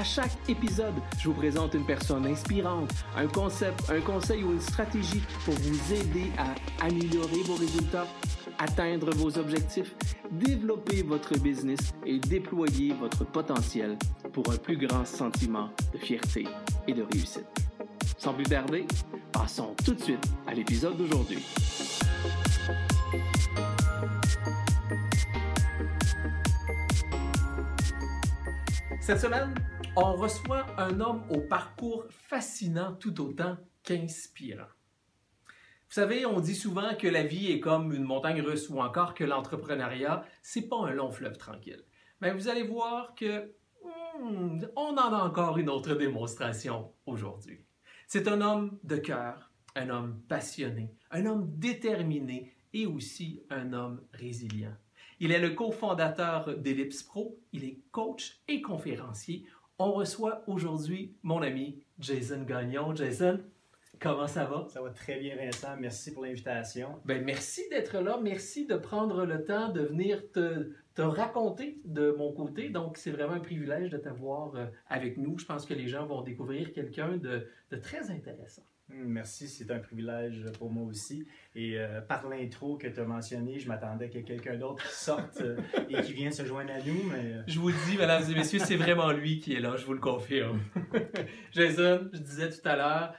À chaque épisode, je vous présente une personne inspirante, un concept, un conseil ou une stratégie pour vous aider à améliorer vos résultats, atteindre vos objectifs, développer votre business et déployer votre potentiel pour un plus grand sentiment de fierté et de réussite. Sans plus tarder, passons tout de suite à l'épisode d'aujourd'hui. Cette semaine, on reçoit un homme au parcours fascinant tout autant qu'inspirant. Vous savez, on dit souvent que la vie est comme une montagne russe ou encore que l'entrepreneuriat, c'est pas un long fleuve tranquille. Mais vous allez voir que hmm, on en a encore une autre démonstration aujourd'hui. C'est un homme de cœur, un homme passionné, un homme déterminé et aussi un homme résilient. Il est le cofondateur d'Ellipse Pro, il est coach et conférencier. On reçoit aujourd'hui mon ami Jason Gagnon. Jason, comment ça va? Ça va très bien, Vincent. Merci pour l'invitation. Ben, merci d'être là. Merci de prendre le temps de venir te, te raconter de mon côté. Donc, c'est vraiment un privilège de t'avoir euh, avec nous. Je pense que les gens vont découvrir quelqu'un de, de très intéressant. Merci, c'est un privilège pour moi aussi. Et euh, par l'intro que tu as mentionné, je m'attendais que quelqu'un d'autre sorte euh, et qui vienne se joindre à nous, mais euh, Je vous le dis, mesdames et messieurs, c'est vraiment lui qui est là, je vous le confirme. Jason, je disais tout à l'heure,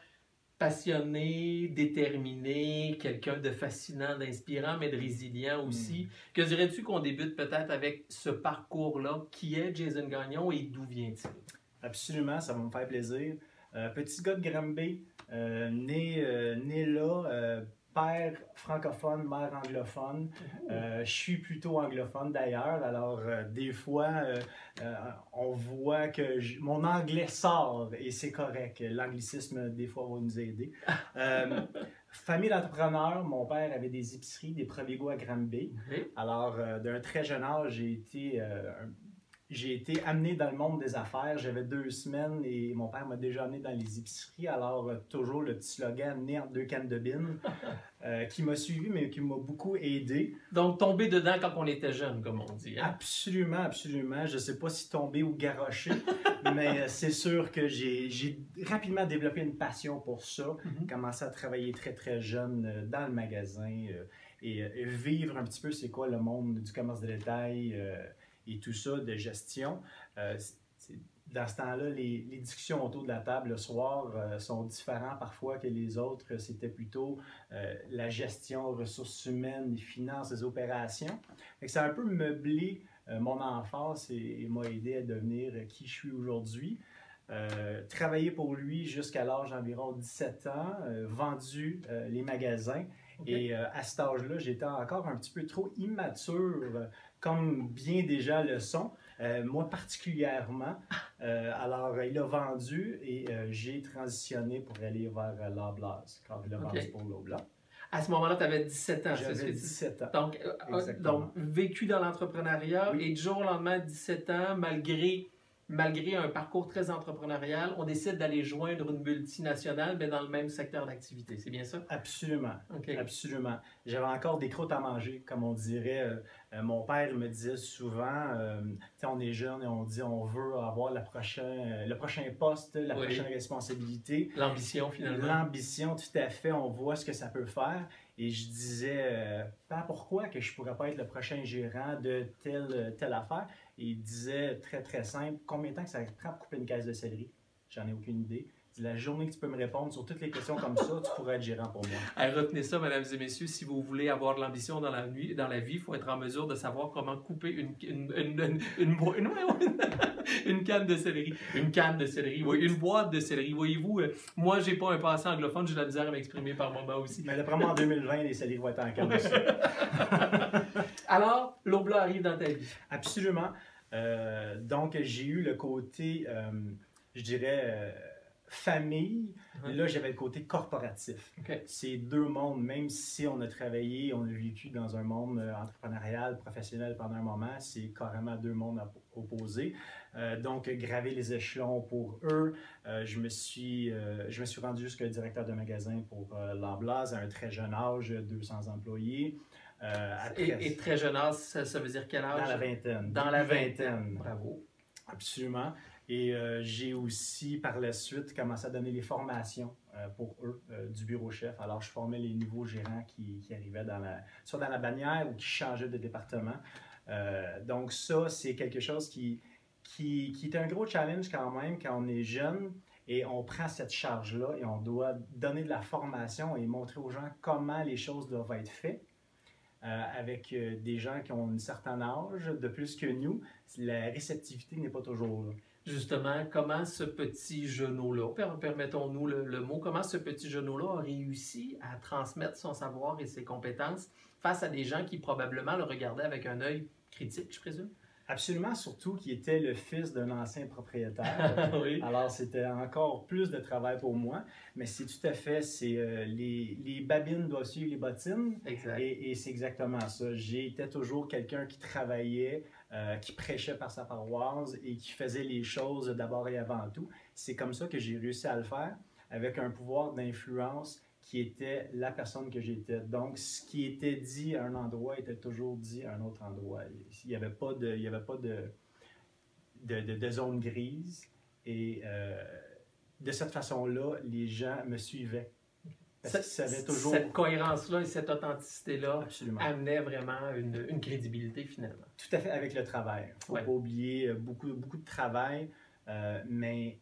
passionné, déterminé, quelqu'un de fascinant, d'inspirant, mais de résilient aussi. Que dirais-tu qu'on débute peut-être avec ce parcours-là? Qui est Jason Gagnon et d'où vient-il? absolument, ça va me faire plaisir. Euh, petit gars de Granby, né, euh, né là, euh, père francophone, mère anglophone. Euh, je suis plutôt anglophone d'ailleurs, alors euh, des fois, euh, euh, on voit que mon anglais sort et c'est correct. L'anglicisme, des fois, va nous aider. Euh, famille d'entrepreneurs, mon père avait des épiceries, des premiers goûts à Granby. Alors, euh, d'un très jeune âge, j'ai été, euh, un- j'ai été amené dans le monde des affaires. J'avais deux semaines et mon père m'a déjà amené dans les épiceries. Alors, euh, toujours le petit slogan né en deux cannes de bine euh, qui m'a suivi, mais qui m'a beaucoup aidé. Donc, tomber dedans quand on était jeune, comme on dit. hein? Absolument, absolument. Je ne sais pas si tomber ou garrocher, mais euh, c'est sûr que j'ai rapidement développé une passion pour ça. Mhm. Commencé à travailler très, très jeune dans le magasin euh, et, et vivre un petit peu c'est quoi le monde du commerce de détail et tout ça, de gestion. Euh, dans ce temps-là, les, les discussions autour de la table le soir euh, sont différentes parfois que les autres. C'était plutôt euh, la gestion, ressources humaines, les finances, les opérations. Fait que ça a un peu meublé mon enfance et, et m'a aidé à devenir qui je suis aujourd'hui. Euh, travaillé pour lui jusqu'à l'âge d'environ 17 ans, euh, vendu euh, les magasins. Et à cet âge-là, j'étais encore un petit peu trop immature, comme bien déjà le sont. Euh, moi particulièrement. Euh, alors, il a vendu et euh, j'ai transitionné pour aller vers l'Oblast, quand il a vendu pour l'Oblast. À ce moment-là, tu avais 17 ans, J'avais tu dis? 17 ans. Donc, donc, vécu dans l'entrepreneuriat Oui. et du jour au lendemain, 17 ans, malgré, malgré un parcours très entrepreneurial, on décide d'aller joindre une multinationale, mais dans le même secteur d'activité. C'est bien ça? Absolument. Absolument. J'avais encore des croûtes à manger, comme on dirait. Euh, euh, mon père me disait souvent, euh, on est jeune et on dit on veut avoir la prochaine, euh, le prochain poste, la Oui. prochaine responsabilité. L'ambition, finalement. L'ambition, tout à fait, on voit ce que ça peut faire. Et je disais, euh, Père, pourquoi que je pourrais pas être le prochain gérant de telle, telle affaire? Et il disait très, très simple, combien de temps que ça prend pour couper une caisse de céleri? J'en ai aucune idée. Il dit, La journée que tu peux me répondre sur toutes les questions comme ça, tu pourrais être gérant pour moi. Retenez ça, mesdames et messieurs. Si vous voulez avoir de l'ambition dans la vie, dans la vie, il faut être en mesure de savoir comment couper une, une, une, une, une canne de céleri. Une canne de céleri, oui, une boîte de céleri. Voyez-vous, euh, moi, j'ai pas un passé anglophone, j'ai de la misère à m'exprimer par moment aussi. Mais d'après moi, en 2020, les céleri vont être en canne aussi. Alors, l'Obla arrive dans ta vie. Absolument. Euh, donc, j'ai eu le côté, euh, je dirais, euh, famille, là, j'avais le côté corporatif. C'est deux mondes, même si on a travaillé, on a vécu dans un monde entrepreneurial, professionnel pendant un moment, c'est carrément deux mondes opposés. Donc, graver les échelons pour eux. Je, me suis, je me suis rendu jusqu'à directeur de magasin pour Lamblas à un très jeune âge, 200 employés. Euh, après, Et, et très jeune âge, ça, ça veut dire quel âge? dans la vingtaine. Dans la vingtaine. Bravo. Absolument. Et euh, j'ai aussi, par la suite, commencé à donner les formations euh, pour eux euh, du bureau chef. Alors, je formais les nouveaux gérants qui, qui arrivaient dans la, soit dans la bannière ou qui changeaient de département. Donc, ça, c'est quelque chose qui, qui, qui est un gros challenge quand même quand on est jeune et on prend cette charge-là et on doit donner de la formation et montrer aux gens comment les choses doivent être faites. Euh, avec euh, des gens qui ont un certain âge, de plus que nous, la réceptivité n'est pas toujours là. Justement, comment ce petit genou-là, per- permettons-nous le, le mot, comment ce petit genou-là a réussi à transmettre son savoir et ses compétences face à des gens qui probablement le regardaient avec un œil critique, je présume? Absolument, surtout qu'il était le fils d'un ancien propriétaire. oui. Alors, c'était encore plus de travail pour moi, mais c'est tout à fait, c'est euh, les, les babines doivent suivre les bottines, Exact. et, et c'est exactement ça. J'étais toujours quelqu'un qui travaillait, euh, qui prêchait par sa paroisse et qui faisait les choses d'abord et avant tout. C'est comme ça que j'ai réussi à le faire, avec un pouvoir d'influence qui était la personne que j'étais. Donc, ce qui était dit à un endroit était toujours dit à un autre endroit. Il n'y avait pas de, il y avait pas de, de, de- de zone grise. Et euh, de cette façon-là, les gens me suivaient. Qu'ils savaient toujours... Cette cohérence-là et cette authenticité-là amenait vraiment une, une crédibilité finalement. Tout à fait avec le travail. Il ne faut Ouais. pas oublier euh, beaucoup, beaucoup de travail, euh, mais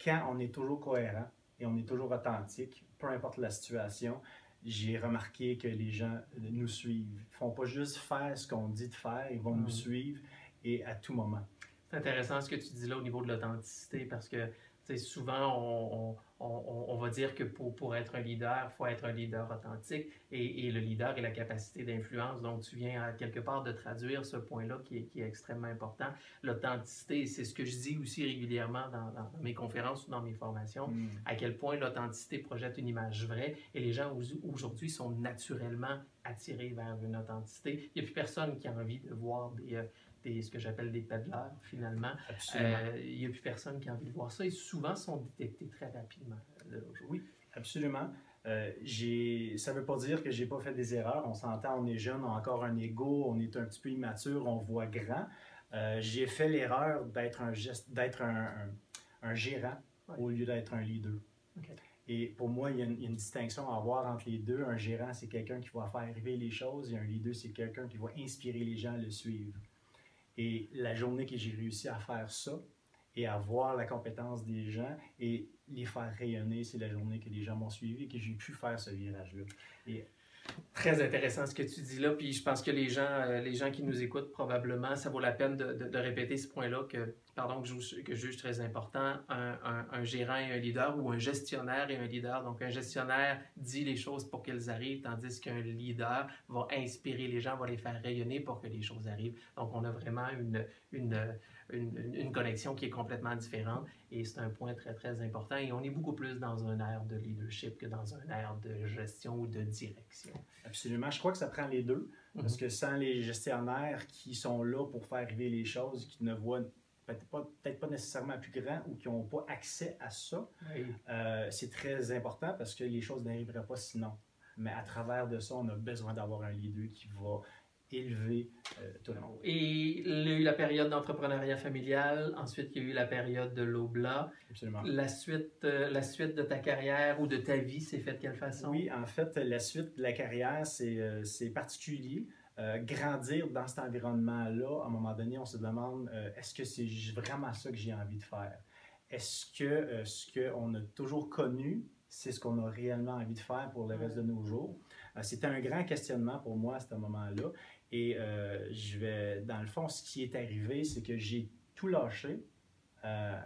quand on est toujours cohérent et on est toujours authentique, peu importe la situation, j'ai remarqué que les gens nous suivent. Ils ne font pas juste faire ce qu'on dit de faire, ils vont nous suivre et à tout moment. C'est intéressant ce que tu dis là au niveau de l'authenticité parce que tu sais, souvent on, on- on- on va dire que pour, pour être un leader, il faut être un leader authentique et, et le leader est la capacité d'influence. Donc tu viens à quelque part de traduire ce point-là qui est, qui est extrêmement important. L'authenticité, c'est ce que je dis aussi régulièrement dans, dans mes conférences ou dans mes formations Mm. à quel point l'authenticité projette une image vraie et les gens au- aujourd'hui sont naturellement attirés vers une authenticité. Il n'y a plus personne qui a envie de voir des, euh, des- ce que j'appelle des pédaleurs finalement. Euh, il n'y a plus personne qui a envie de voir ça et souvent sont détectés très rapidement. aujourd'hui. Absolument. Euh, ça ne veut pas dire que j'ai pas fait des erreurs. On s'entend, on est jeune, on a encore un ego, on est un petit peu immature, on voit grand. Euh, j'ai fait l'erreur d'être un, d'être un, un- un gérant Ouais. au lieu d'être un leader. Et pour moi, il y, a une, il y a une distinction à avoir entre les deux. Un gérant, c'est quelqu'un qui va faire arriver les choses et un leader, c'est quelqu'un qui va inspirer les gens à le suivre. Et la journée que j'ai réussi à faire ça et à voir la compétence des gens et les faire rayonner, c'est la journée que les gens m'ont suivi et que j'ai pu faire ce virage-là. Très intéressant ce que tu dis là, puis je pense que les gens, euh, les gens qui nous écoutent probablement, ça vaut la peine de, de- répéter ce point-là que, pardon, que je, que je juge très important. Un, un- un gérant et un leader ou un gestionnaire et un leader. Donc un gestionnaire dit les choses pour qu'elles arrivent, tandis qu'un leader va inspirer les gens, va les faire rayonner pour que les choses arrivent. Donc on a vraiment une, une, une, une connexion qui est complètement différente et c'est un point très très important. Et on est beaucoup plus dans un air de leadership que dans un air de gestion ou de direction. Absolument. Je crois que ça prend les deux. Parce que sans les gestionnaires qui sont là pour faire arriver les choses, qui ne voient peut-être pas, peut-être pas nécessairement plus grand ou qui n'ont pas accès à ça, Oui. euh, c'est très important parce que les choses n'arriveraient pas sinon. Mais à travers de ça, on a besoin d'avoir un leader qui va élever euh, tout le monde. Et il y a eu la période d'entrepreneuriat familial, ensuite il y a eu la période de l'Obla. Absolument. La suite, euh, la suite de ta carrière ou de ta vie s'est faite de quelle façon? Oui, en fait, la suite de la carrière, c'est euh, particulier. Grandir dans cet environnement-là, à un moment donné, on se demande est-ce que c'est vraiment ça que j'ai envie de faire? Est-ce que ce qu'on a toujours connu, c'est ce qu'on a réellement envie de faire pour le reste de nos jours? C'était un grand questionnement pour moi à ce moment-là. Et euh, je vais, dans le fond, ce qui est arrivé, c'est que j'ai tout lâché euh,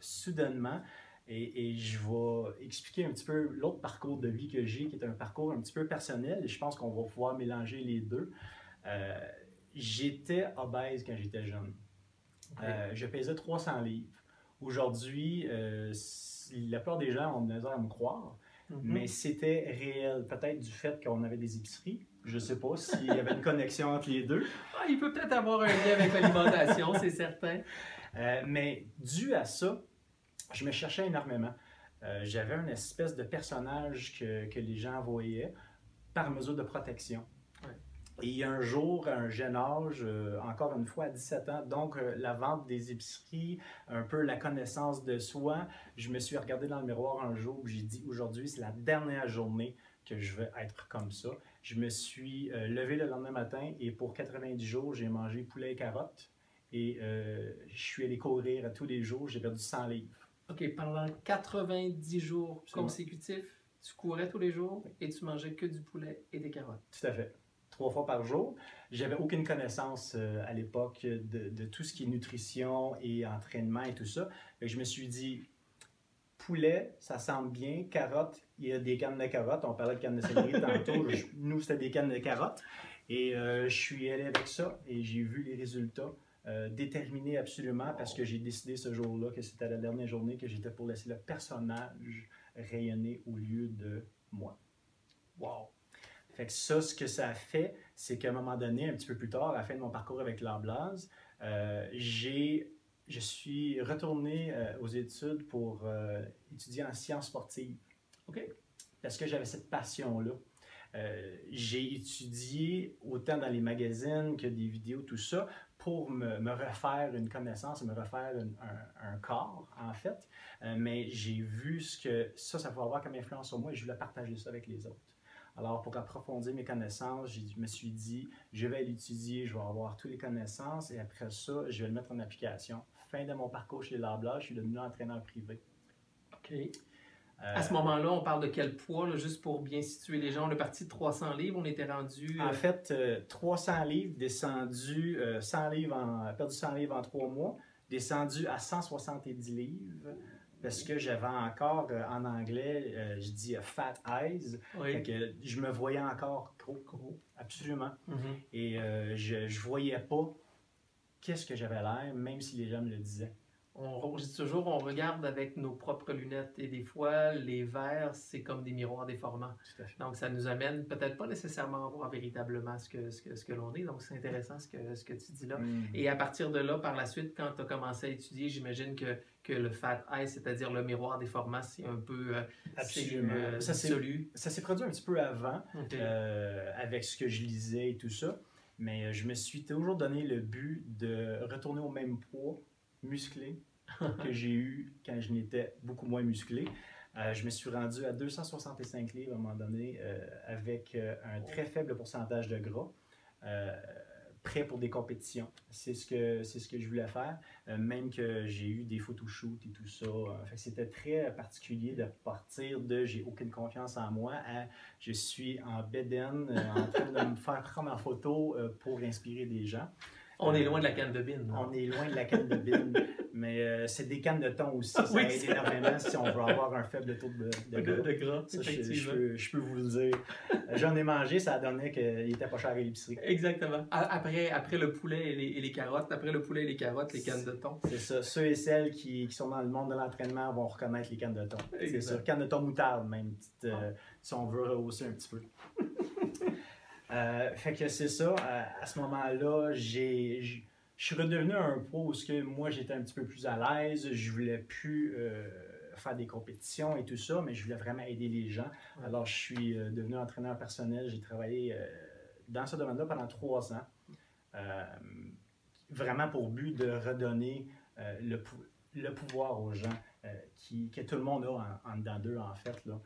soudainement. Et, et je vais expliquer un petit peu l'autre parcours de vie que j'ai, qui est un parcours un petit peu personnel. Et je pense qu'on va pouvoir mélanger les deux. Euh, j'étais obèse quand j'étais jeune. Euh, je pesais 300 livres. Aujourd'hui, la plupart des gens ont de misère à me croire, Mhm. mais c'était réel. Peut-être du fait qu'on avait des épiceries. Je sais pas s'il y avait une connexion entre les deux. Ah, il peut peut-être avoir un lien avec l'alimentation, c'est certain. Euh, mais dû à ça, je me cherchais énormément. Euh, J'avais une espèce de personnage que, que les gens voyaient par mesure de protection. Et un jour, à un jeune âge, euh, encore une fois à 17 ans, donc euh, la vente des épiceries, un peu la connaissance de soi, je me suis regardé dans le miroir un jour où j'ai dit aujourd'hui, c'est la dernière journée que je veux être comme ça. Je me suis euh, levé le lendemain matin et pour 90 jours, j'ai mangé poulet et carottes. Et je suis allé courir tous les jours, j'ai perdu 100 livres. OK, pendant 90 jours Absolument. consécutifs, tu courais tous les jours et tu mangeais que du poulet et des carottes. Tout à fait. Trois fois par jour. J'avais aucune connaissance euh, à l'époque de, de tout ce qui est nutrition et entraînement et tout ça. Que je me suis dit, poulet, ça semble bien. Carottes, il y a des cannes de carottes. On parlait de cannes de céleri tantôt. Je- nous, c'était des cannes de carottes. Et euh, je suis allé avec ça et j'ai vu les résultats. euh, déterminés absolument parce que j'ai décidé ce jour-là que c'était la dernière journée que j'étais pour laisser le personnage rayonner au lieu de moi. Wow! Fait que ça, ce que ça a fait, c'est qu'à un moment donné, un petit peu plus tard, à la fin de mon parcours avec l'art Blase, euh, j'ai, je suis retourné euh, aux études pour euh, étudier en sciences sportives. OK. Parce que j'avais cette passion-là. Euh, j'ai étudié autant dans les magazines que des vidéos, tout ça, pour me, me refaire une connaissance, me refaire une- un, un corps, en fait. Mais j'ai vu ce que ça, ça va avoir comme influence sur moi et je voulais partager ça avec les autres. Alors, pour approfondir mes connaissances, je me suis dit, je vais l'étudier, je vais avoir toutes les connaissances et après ça, je vais le mettre en application. Fin de mon parcours chez Larbla, je suis devenu entraîneur privé. OK. Euh, À ce moment-là, on parle de quel poids, là, juste pour bien situer les gens? On est parti de 300 livres, on était rendu... euh, En fait, euh, 300 livres, descendu, euh, 100 livres en, perdu 100 livres en 3 mois, descendu à 170 livres, parce que j'avais encore, euh, en anglais, euh, je dis euh, fat eyes, oui. que je me voyais encore gros, Gros. absolument. Mhm. Et je, je voyais pas qu'est-ce que j'avais l'air, même si les gens me le disaient. On, je dis toujours, on regarde avec nos propres lunettes et des fois, les verres, c'est comme des miroirs déformants. Tout à fait. Donc, ça nous amène peut-être pas nécessairement à voir véritablement ce que, ce que, ce que l'on est. Donc, c'est intéressant ce que, ce que tu dis là. Mm. Et à partir de là, par la suite, quand tu as commencé à étudier, j'imagine que, que le fat eye, c'est-à-dire le miroir des formats, c'est un peu euh, Absolument. euh, Ça, s'est produit un petit peu avant, euh, avec ce que je lisais et tout ça. Mais je me suis toujours donné le but de retourner au même poids musclé que j'ai eu quand je n'étais beaucoup moins musclé. Euh, je me suis rendu à 265 livres à un moment donné euh, avec euh, un très faible pourcentage de gras. prêt pour des compétitions. C'est ce que c'est ce que je voulais faire, même que j'ai eu des photoshoots et tout ça. C'était très particulier de partir de j'ai aucune confiance en moi à je suis en euh, en train de me faire prendre en photo pour inspirer des gens. On est loin de la canne de bine. On est loin de la canne de bine, mais euh, c'est des cannes de thon aussi. Ça Oui, aide c'est- énormément si on veut avoir un faible taux de, de de, gras. de gras, Ça, je, je peux, je peux vous le dire. J'en ai mangé, ça a donné qu'il était pas cher à l'épicerie. Exactement. Après, après le poulet et les, et les carottes, après le poulet et les carottes, les cannes de thon. C'est ça. Ceux et celles qui, qui sont dans le monde de l'entraînement vont reconnaître les cannes de thon. C'est Exact. ça. Canne de thon moutarde, même, petite, euh, si on veut rehausser un petit peu. Euh, fait que c'est ça. À, ce moment-là, j'ai, je suis redevenu un point où ce que moi j'étais un petit peu plus à l'aise. Je voulais plus euh, faire des compétitions et tout ça, mais je voulais vraiment aider les gens. Alors, je suis euh, devenu entraîneur personnel. J'ai travaillé euh, dans ce domaine-là pendant trois ans. Vraiment pour but de redonner le, pou- le pouvoir aux gens qui, que tout le monde a en, en dedans d'eux, en fait. Là.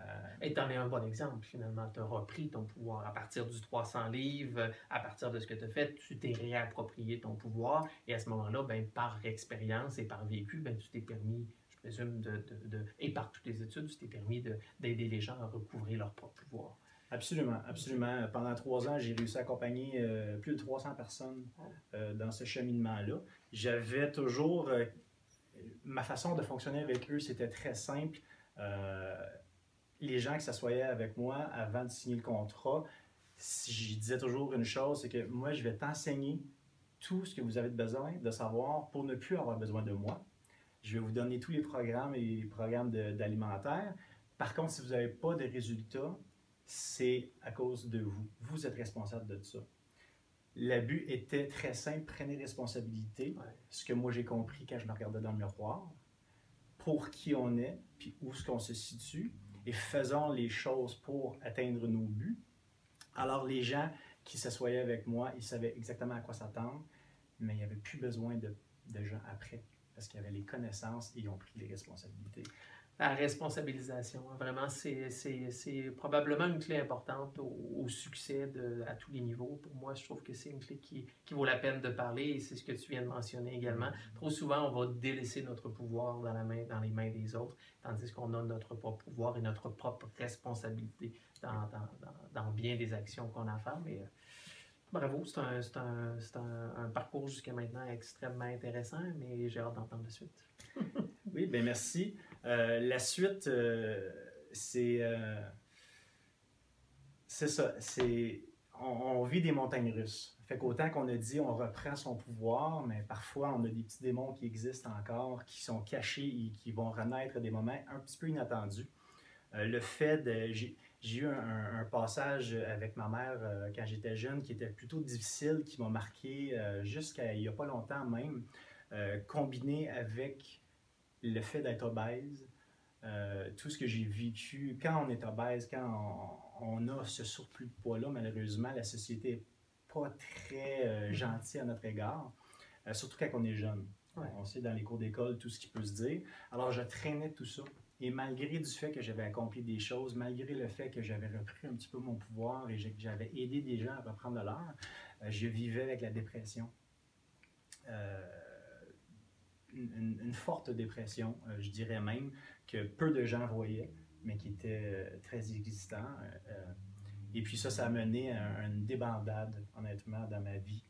Euh, Et t'en es un bon exemple, finalement. Tu as repris ton pouvoir à partir du 300 livres, à partir de ce que tu as fait, tu t'es réapproprié ton pouvoir. Et à ce moment-là, ben, par expérience et par vécu, ben, tu t'es permis, je présume, de, de- de- et par toutes les études, tu t'es permis de- d'aider les gens à recouvrir leur propre pouvoir. Absolument, absolument. Pendant trois ans, j'ai réussi à accompagner euh, plus de 300 personnes euh, dans ce cheminement-là. J'avais toujours... euh, ma façon de fonctionner avec eux, c'était très simple. Euh, les gens qui s'assoyaient avec moi avant de signer le contrat, si- je disais toujours une chose, c'est que moi, je vais t'enseigner tout ce que vous avez besoin de savoir pour ne plus avoir besoin de moi. je vais vous donner tous les programmes et les programmes d'alimentaire. Par contre, si vous n'avez pas de résultats, c'est à cause de vous. Vous êtes responsable de ça. L'abus était très simple, prenez responsabilité. Ce que moi j'ai compris quand je me regardais dans le miroir, pour qui on est, puis où est-ce qu'on se situe, et faisons les choses pour atteindre nos buts. Alors les gens qui s'assoyaient avec moi, ils savaient exactement à quoi s'attendre, mais il n'y avait plus besoin de, gens après, parce qu'il y avait les connaissances et ils ont pris les responsabilités la responsabilisation. Vraiment, c'est probablement une clé importante au, succès de, à tous les niveaux. Pour moi, je trouve que c'est une clé qui, qui, vaut la peine de parler et c'est ce que tu viens de mentionner également. Trop souvent, on va délaisser notre pouvoir dans, la main, dans les mains des autres, tandis qu'on a notre propre pouvoir et notre propre responsabilité dans, dans, dans bien des actions qu'on a à faire. Mais, euh, Bravo, c'est un, un, un, un, parcours jusqu'à maintenant extrêmement intéressant, mais j'ai hâte d'entendre la suite. oui, bien merci. Euh, la suite, euh, c'est. Euh, c'est ça. On, vit des montagnes russes. Fait qu'autant qu'on a dit on reprend son pouvoir, mais parfois on a des petits démons qui existent encore, qui sont cachés et qui vont renaître à des moments un petit peu inattendus. le fait. J'ai eu un, passage avec ma mère quand j'étais jeune qui était plutôt difficile, qui m'a marqué jusqu'à il n'y a pas longtemps même, combiné avec le fait d'être obèse, euh, tout ce que j'ai vécu, quand on est obèse, quand on, a ce surplus de poids-là, malheureusement, la société n'est pas très euh, gentille à notre égard, euh, surtout quand on est jeune. On sait dans les cours d'école tout ce qui peut se dire. Alors, je traînais tout ça. Et malgré du fait que j'avais accompli des choses, malgré le fait que j'avais repris un petit peu mon pouvoir et que j'avais aidé des gens à reprendre de l'heure, je vivais avec la dépression une, forte dépression, euh, je dirais même, que peu de gens voyaient, mais qui était euh, très existant. Euh, et puis ça, ça a mené à, une débandade, honnêtement, dans ma vie,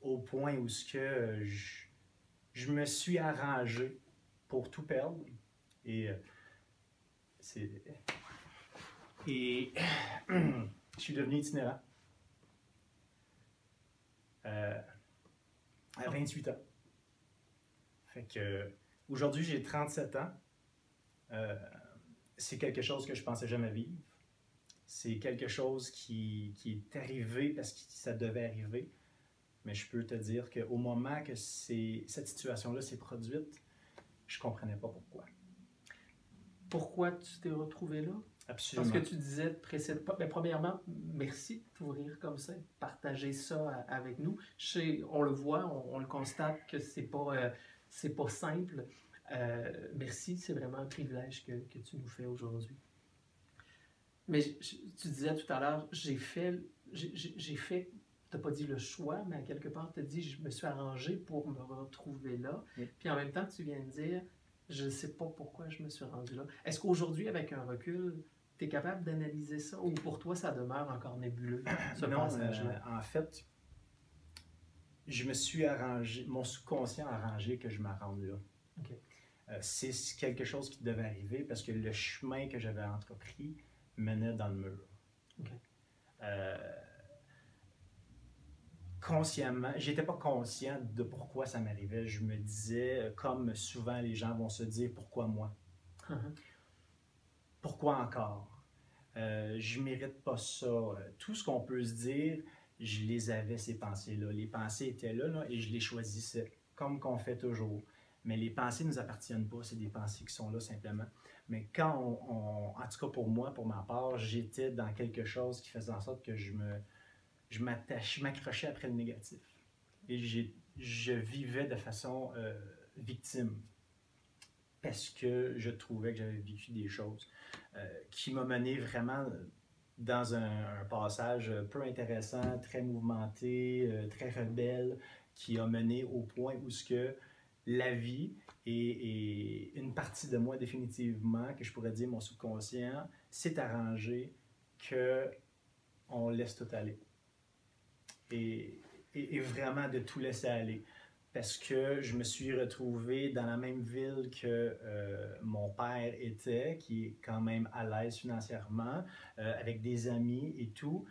au point où ce que je, me suis arrangé pour tout perdre. Et c'est... Et je suis devenu itinérant. à 28 ans que aujourd'hui, j'ai 37 ans. Euh, c'est quelque chose que je pensais jamais vivre. C'est quelque chose qui, est arrivé parce que ça devait arriver. Mais je peux te dire qu'au moment que cette situation-là s'est produite, je comprenais pas pourquoi. Pourquoi tu t'es retrouvé là? Absolument. Parce que tu disais précédemment, mais premièrement, merci de t'ouvrir comme ça, partager ça avec nous. on le voit, on, le constate que c'est pas euh, c'est pas simple. Euh, merci, c'est vraiment un privilège que, que tu nous fais aujourd'hui. Mais tu disais tout à l'heure, j'ai fait, j'ai fait, t'as pas dit le choix, mais à quelque part, tu as dit, je me suis arrangé pour me retrouver là. Puis en même temps, tu viens de dire, je ne sais pas pourquoi je me suis rendu là. Est-ce qu'aujourd'hui, avec un recul, tu es capable d'analyser ça ou pour toi, ça demeure encore nébuleux, ce passage-là? Euh, en fait, je me suis arrangé, mon subconscient a arrangé que je me rende là. Euh, c'est quelque chose qui devait arriver parce que le chemin que j'avais entrepris menait dans le mur. Euh, consciemment, j'étais pas conscient de pourquoi ça m'arrivait. Je me disais, comme souvent les gens vont se dire, pourquoi moi? Uh-huh. Pourquoi encore? Euh, je mérite pas ça. Tout ce qu'on peut se dire, je les avais, ces pensées-là. Les pensées étaient là, et je les choisissais, comme qu'on fait toujours. Mais les pensées ne nous appartiennent pas, c'est des pensées qui sont là simplement. Mais quand on, en tout cas pour moi, pour ma part, j'étais dans quelque chose qui faisait en sorte que je me, je m'accrochais après le négatif. Et je vivais de façon euh, victime parce que je trouvais que j'avais vécu des choses euh, qui m'ont mené vraiment dans un, passage peu intéressant, très mouvementé, euh, très rebelle, qui a mené au point où ce que la vie et, une partie de moi définitivement, que je pourrais dire mon subconscient, s'est arrangé que on laisse tout aller. Et, et, vraiment de tout laisser aller parce que je me suis retrouvé dans la même ville que euh, mon père était, qui est quand même à l'aise financièrement, euh, avec des amis et tout,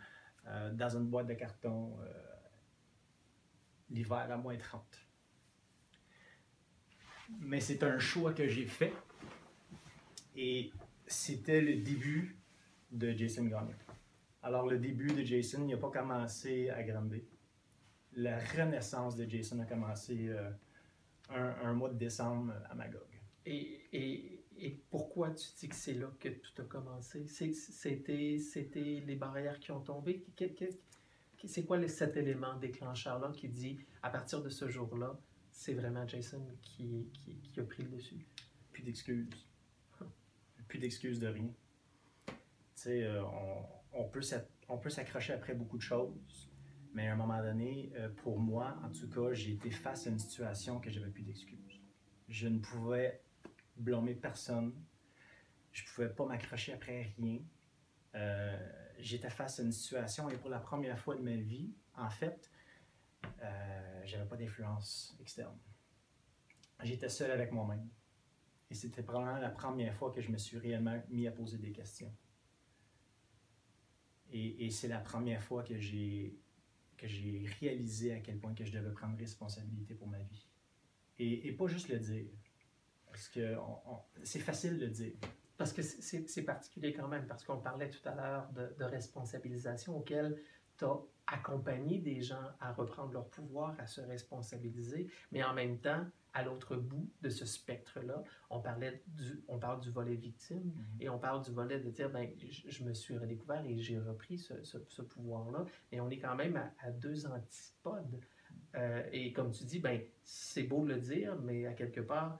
euh, dans une boîte de carton l'hiver à moins 30. mais c'est un choix que j'ai fait. Et c'était le début de Jason Gagnon. Alors, le début de Jason n'a pas commencé à Granby. La renaissance de Jason a commencé euh, un, mois de décembre à Magog. Et, et, et, pourquoi tu dis que c'est là que tout a commencé? C'était, les barrières qui ont tombé? C'est quoi cet élément déclencheur-là qui dit, à partir de ce jour-là, c'est vraiment Jason qui, qui, qui, a pris le dessus? Plus d'excuses. Plus d'excuses de rien. Tu sais, euh, on, on peut s'accrocher après beaucoup de choses, mais à un moment donné, euh, pour moi, en tout cas, j'ai été face à une situation que j'avais plus d'excuses. Je ne pouvais blâmer personne. Je ne pouvais pas m'accrocher après rien. Euh, j'étais face à une situation et pour la première fois de ma vie, en fait, euh, j'avais pas d'influence externe. J'étais seul avec moi-même. Et c'était probablement la première fois que je me suis réellement mis à poser des questions. Et, c'est la première fois que j'ai que j'ai réalisé à quel point que je devais prendre responsabilité pour ma vie. Et, pas juste le dire. Parce que c'est facile de le dire. Parce que c'est particulier quand même, parce qu'on parlait tout à l'heure de, de, responsabilisation auquel tu as accompagné des gens à reprendre leur pouvoir, à se responsabiliser, mais en même temps, à l'autre bout de ce spectre-là, on, parlait du, on parle du volet victime mm-hmm. et on parle du volet de dire, ben, je, me suis redécouvert et j'ai repris ce, ce, pouvoir-là, mais on est quand même à, deux antipodes. Euh, et comme tu dis, ben, c'est beau de le dire, mais à quelque part,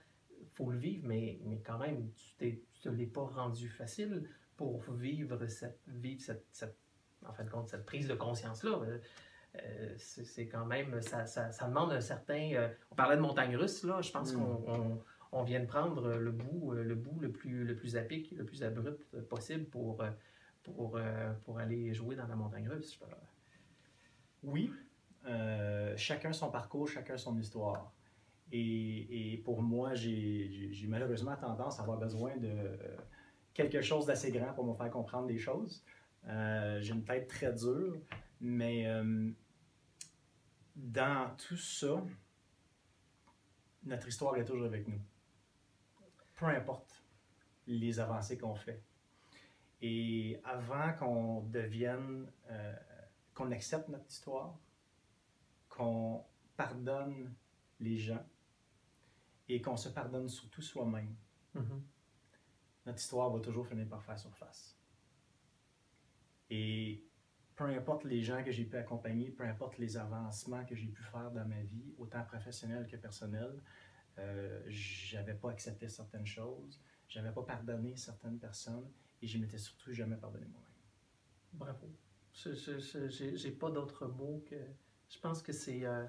faut le vivre, mais, mais quand même, tu ne te l'es pas rendu facile pour vivre cette, vivre cette, cette en fin de compte, cette prise de conscience-là. Euh, euh, c'est quand même, ça, ça, ça, demande un certain. Euh, on parlait de montagne russe, là. Je pense mm. qu'on on, vient de prendre le bout, le bout le plus, le plus apique, le plus abrupt possible pour, pour, pour aller jouer dans la montagne russe. Oui. chacun son parcours, chacun son histoire. Et, et pour moi, j'ai malheureusement tendance à avoir besoin de quelque chose d'assez grand pour me faire comprendre des choses. j'ai une tête très dure. Mais euh, dans tout ça, notre histoire est toujours avec nous. Peu importe les avancées qu'on fait. Et avant qu'on devienne, euh, qu'on accepte notre histoire, qu'on pardonne les gens et qu'on se pardonne surtout soi-même, mm-hmm. notre histoire va toujours finir par faire surface. Et peu importe les gens que j'ai pu accompagner, peu importe les avancements que j'ai pu faire dans ma vie, autant professionnel que personnel, euh, j'avais pas accepté certaines choses, j'avais pas pardonné certaines personnes et je m'étais surtout jamais pardonné moi-même. Bravo. Je n'ai pas d'autres mots que. Je pense que c'est. Euh,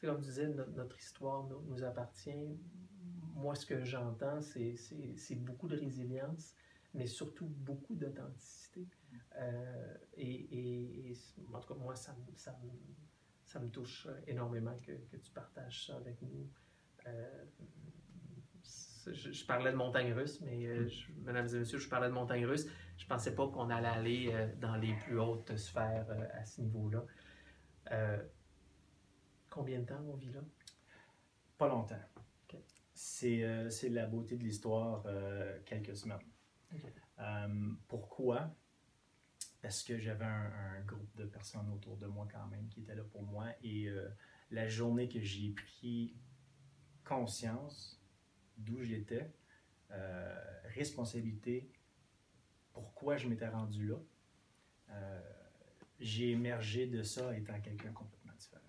comme tu disais, notre, histoire nous, nous, appartient. Moi, ce que j'entends, c'est beaucoup de résilience, mais surtout beaucoup d'authenticité. Euh, et, en tout cas, moi, ça, ça, ça me touche énormément que, que, tu partages ça avec nous. Euh, je, parlais de montagne russe, mais euh, mesdames et messieurs, je parlais de montagne russe. Je pensais pas qu'on allait aller dans les plus hautes sphères à ce niveau-là. combien de temps on vit là? Pas longtemps. C'est la beauté de l'histoire, quelques semaines. pourquoi? Parce que j'avais un, groupe de personnes autour de moi quand même qui étaient là pour moi. Et euh, la journée que j'ai pris conscience d'où j'étais, euh, responsabilité, pourquoi je m'étais rendu là, euh, j'ai émergé de ça étant quelqu'un complètement différent.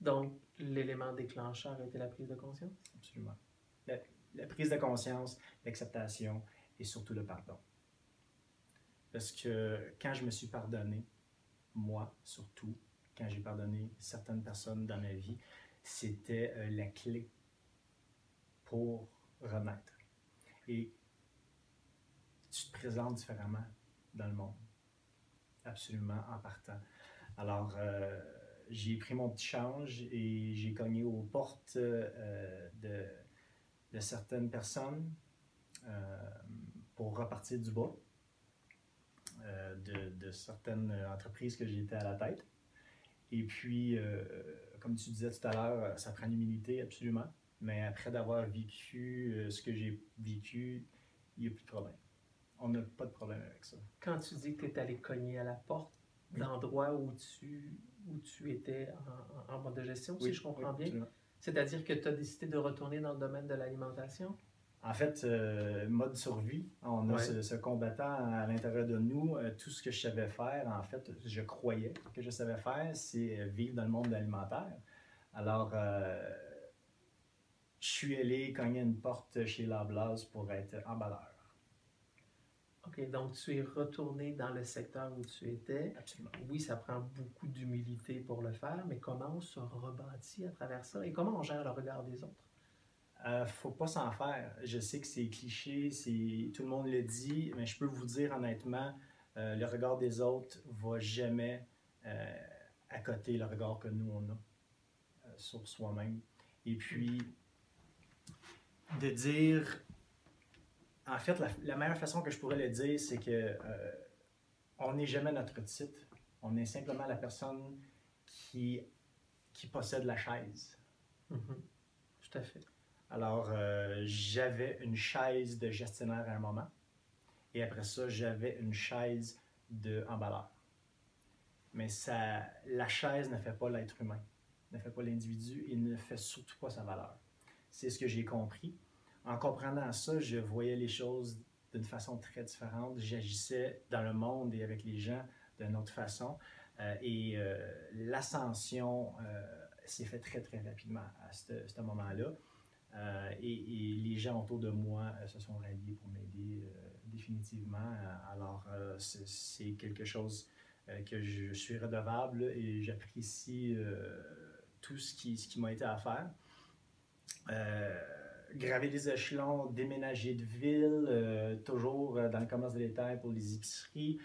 Donc, l'élément déclencheur était la prise de conscience? Absolument. la prise de conscience, l'acceptation et surtout le pardon. Parce que quand je me suis pardonné, moi surtout, quand j'ai pardonné certaines personnes dans ma vie, c'était euh, la clé pour renaître. Et tu te présentes différemment dans le monde, absolument en partant. Alors, euh, j'ai pris mon petit change et j'ai cogné aux portes euh, de, de, certaines personnes pour repartir du bas. Euh, de, certaines entreprises que j'étais à la tête. Et puis, euh, comme tu disais tout à l'heure, ça prend une humilité, absolument. Mais après d'avoir vécu euh, ce que j'ai vécu, il n'y a plus de problème. On n'a pas de problème avec ça. Quand tu dis que tu es allé cogner à la porte d'endroits où tu, où tu étais en, en mode de gestion, si je comprends bien, c'est-à-dire que tu as décidé de retourner dans le domaine de l'alimentation? En fait, euh, mode survie, on a Ouais. ce, ce combattant à l'intérieur de nous. Euh, tout ce que je savais faire, en fait, je croyais que je savais faire, c'est euh, vivre dans le monde alimentaire. Alors, euh, je suis allé cogner une porte chez Lablas pour être emballeur. OK, donc tu es retourné dans le secteur où tu étais. Absolument. Oui, ça prend beaucoup d'humilité pour le faire, mais comment on se rebâtit à travers ça et comment on gère le regard des autres? Euh, faut pas s'en faire. Je sais que c'est cliché, c'est tout le monde le dit, mais je peux vous dire honnêtement, euh, le regard des autres va jamais euh, accoter le regard que nous on a euh, sur soi-même. Et puis de dire, en fait, la, meilleure façon que je pourrais le dire, c'est que euh, on n'est jamais notre titre. On est simplement la personne qui qui possède la chaise. Mhm. Tout à fait. Alors, euh, j'avais une chaise de gestionnaire à un moment. Et après ça, j'avais une chaise de. Mais ça, la chaise ne fait pas l'être humain, ne fait pas l'individu et ne fait surtout pas sa valeur. C'est ce que j'ai compris. En comprenant ça, je voyais les choses d'une façon très différente. J'agissais dans le monde et avec les gens d'une autre façon. Euh, et euh, l'ascension s'est fait très, très rapidement à ce moment-là. Euh, et, les gens autour de moi euh, se sont ralliés pour m'aider euh, définitivement. Alors, c'est quelque chose que je suis redevable et j'apprécie tout ce qui, m'a été à faire. Graver des échelons, déménager de ville, toujours dans le commerce de détail pour les épiceries.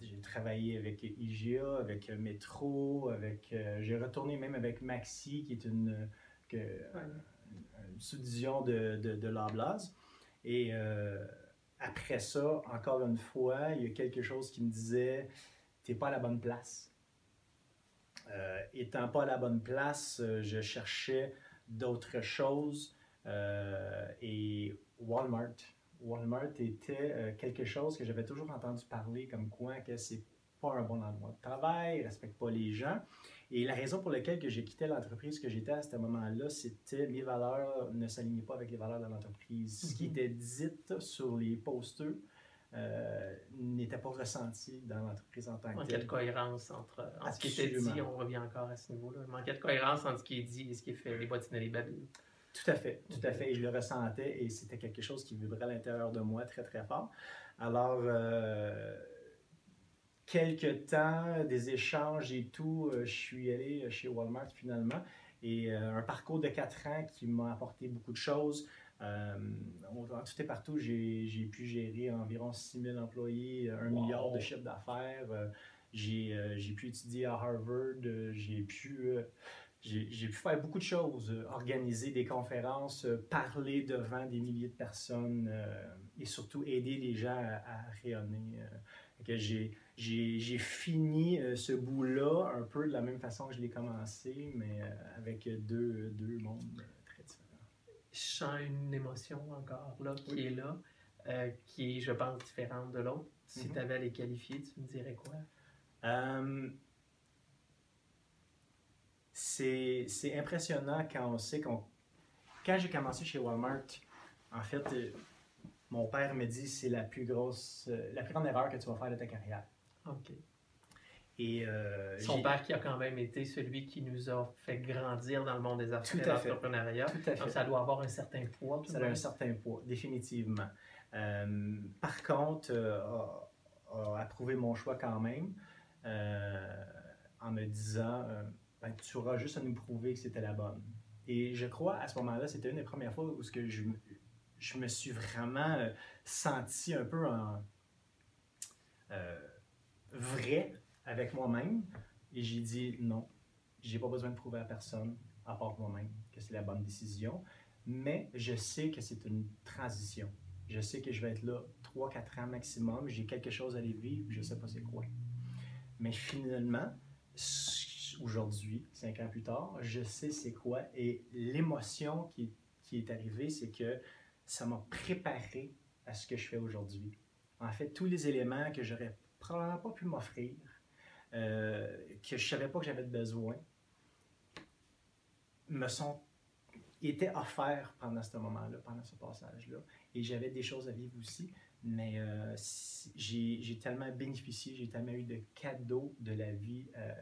J'ai travaillé avec IGA, avec Metro, avec, j'ai retourné même avec Maxi, qui est une, que, une subdivision de, de, de Loblaws. Et euh, après ça, encore une fois, il y a quelque chose qui me disait T'es pas à la bonne place. Euh, étant pas à la bonne place, euh, je cherchais d'autres choses. euh, et Walmart. Walmart était euh, quelque chose que j'avais toujours entendu parler comme quoi que c'est pas un bon endroit de travail, il respecte pas les gens. Et la raison pour laquelle que j'ai quitté l'entreprise que j'étais à ce moment-là, c'était mes valeurs ne s'alignaient pas avec les valeurs de l'entreprise. Ce qui Mhm. était dit sur les posters euh, n'était pas ressenti dans l'entreprise en tant que manquait de telle. cohérence entre entre ce qui était dit, on revient encore à ce niveau-là. Manquait de cohérence entre ce qui est dit et ce qui est fait, les bottines et les babines. Tout à fait, tout à fait. Et je le ressentais et c'était quelque chose qui vibrait à l'intérieur de moi très, très fort. Alors, euh, quelques temps, des échanges et tout, euh, je suis allé chez Walmart finalement. Et euh, un parcours de quatre ans qui m'a apporté beaucoup de choses. Euh, tout et partout, j'ai pu gérer environ 6 000 employés, 1 Wow. milliard de chiffre d'affaires. Euh, j'ai euh, pu étudier à Harvard, euh, j'ai pu euh, j'ai j'ai pu faire beaucoup de choses, euh, organiser des conférences, euh, parler devant des milliers de personnes euh, et surtout aider les gens à, à rayonner. euh. J'ai j'ai fini euh, ce bout-là un peu de la même façon que je l'ai commencé, mais euh, avec deux, deux mondes euh, très différents. Je sens une émotion encore là, qui Oui. est là, euh, qui est, je pense, différente de l'autre. Si Mhm. tu avais à les qualifier, tu me dirais quoi? Euh, c'est impressionnant quand on sait qu'on. Quand j'ai commencé chez Walmart, en fait, mon père me dit c'est la plus grosse, la plus grande erreur que tu vas faire de ta carrière. OK. Et euh, Son père qui a quand même été celui qui nous a fait grandir dans le monde des affaires et Tout de à fait. l'entrepreneuriat. Donc, ça doit avoir un certain poids. Ça a un certain poids, définitivement. Euh, par contre, euh, a, a approuvé mon choix quand même en me disant Ben, tu auras juste à nous prouver que c'était la bonne. Et je crois à ce moment-là, c'était une des premières fois où ce que je, me- je me suis vraiment senti un peu en, avec moi-même. Et j'ai dit non, j'ai pas besoin de prouver à personne, à part moi-même, que c'est la bonne décision mais je sais que c'est une transition. Je sais que je vais être là 3-4 ans maximum, j'ai quelque chose à aller vivre, je sais pas c'est quoi. Mais finalement, aujourd'hui, cinq ans plus tard, je sais c'est quoi. Et l'émotion qui, qui est arrivée, c'est que ça m'a préparé à ce que je fais aujourd'hui. En fait, tous les éléments que j'aurais probablement pas pu m'offrir, euh, que je savais pas que j'avais besoin, me sont étaient offerts pendant ce moment-là, pendant ce passage-là. Et j'avais des choses à vivre aussi, mais euh, j'ai tellement bénéficié, j'ai tellement eu de cadeaux de la vie euh,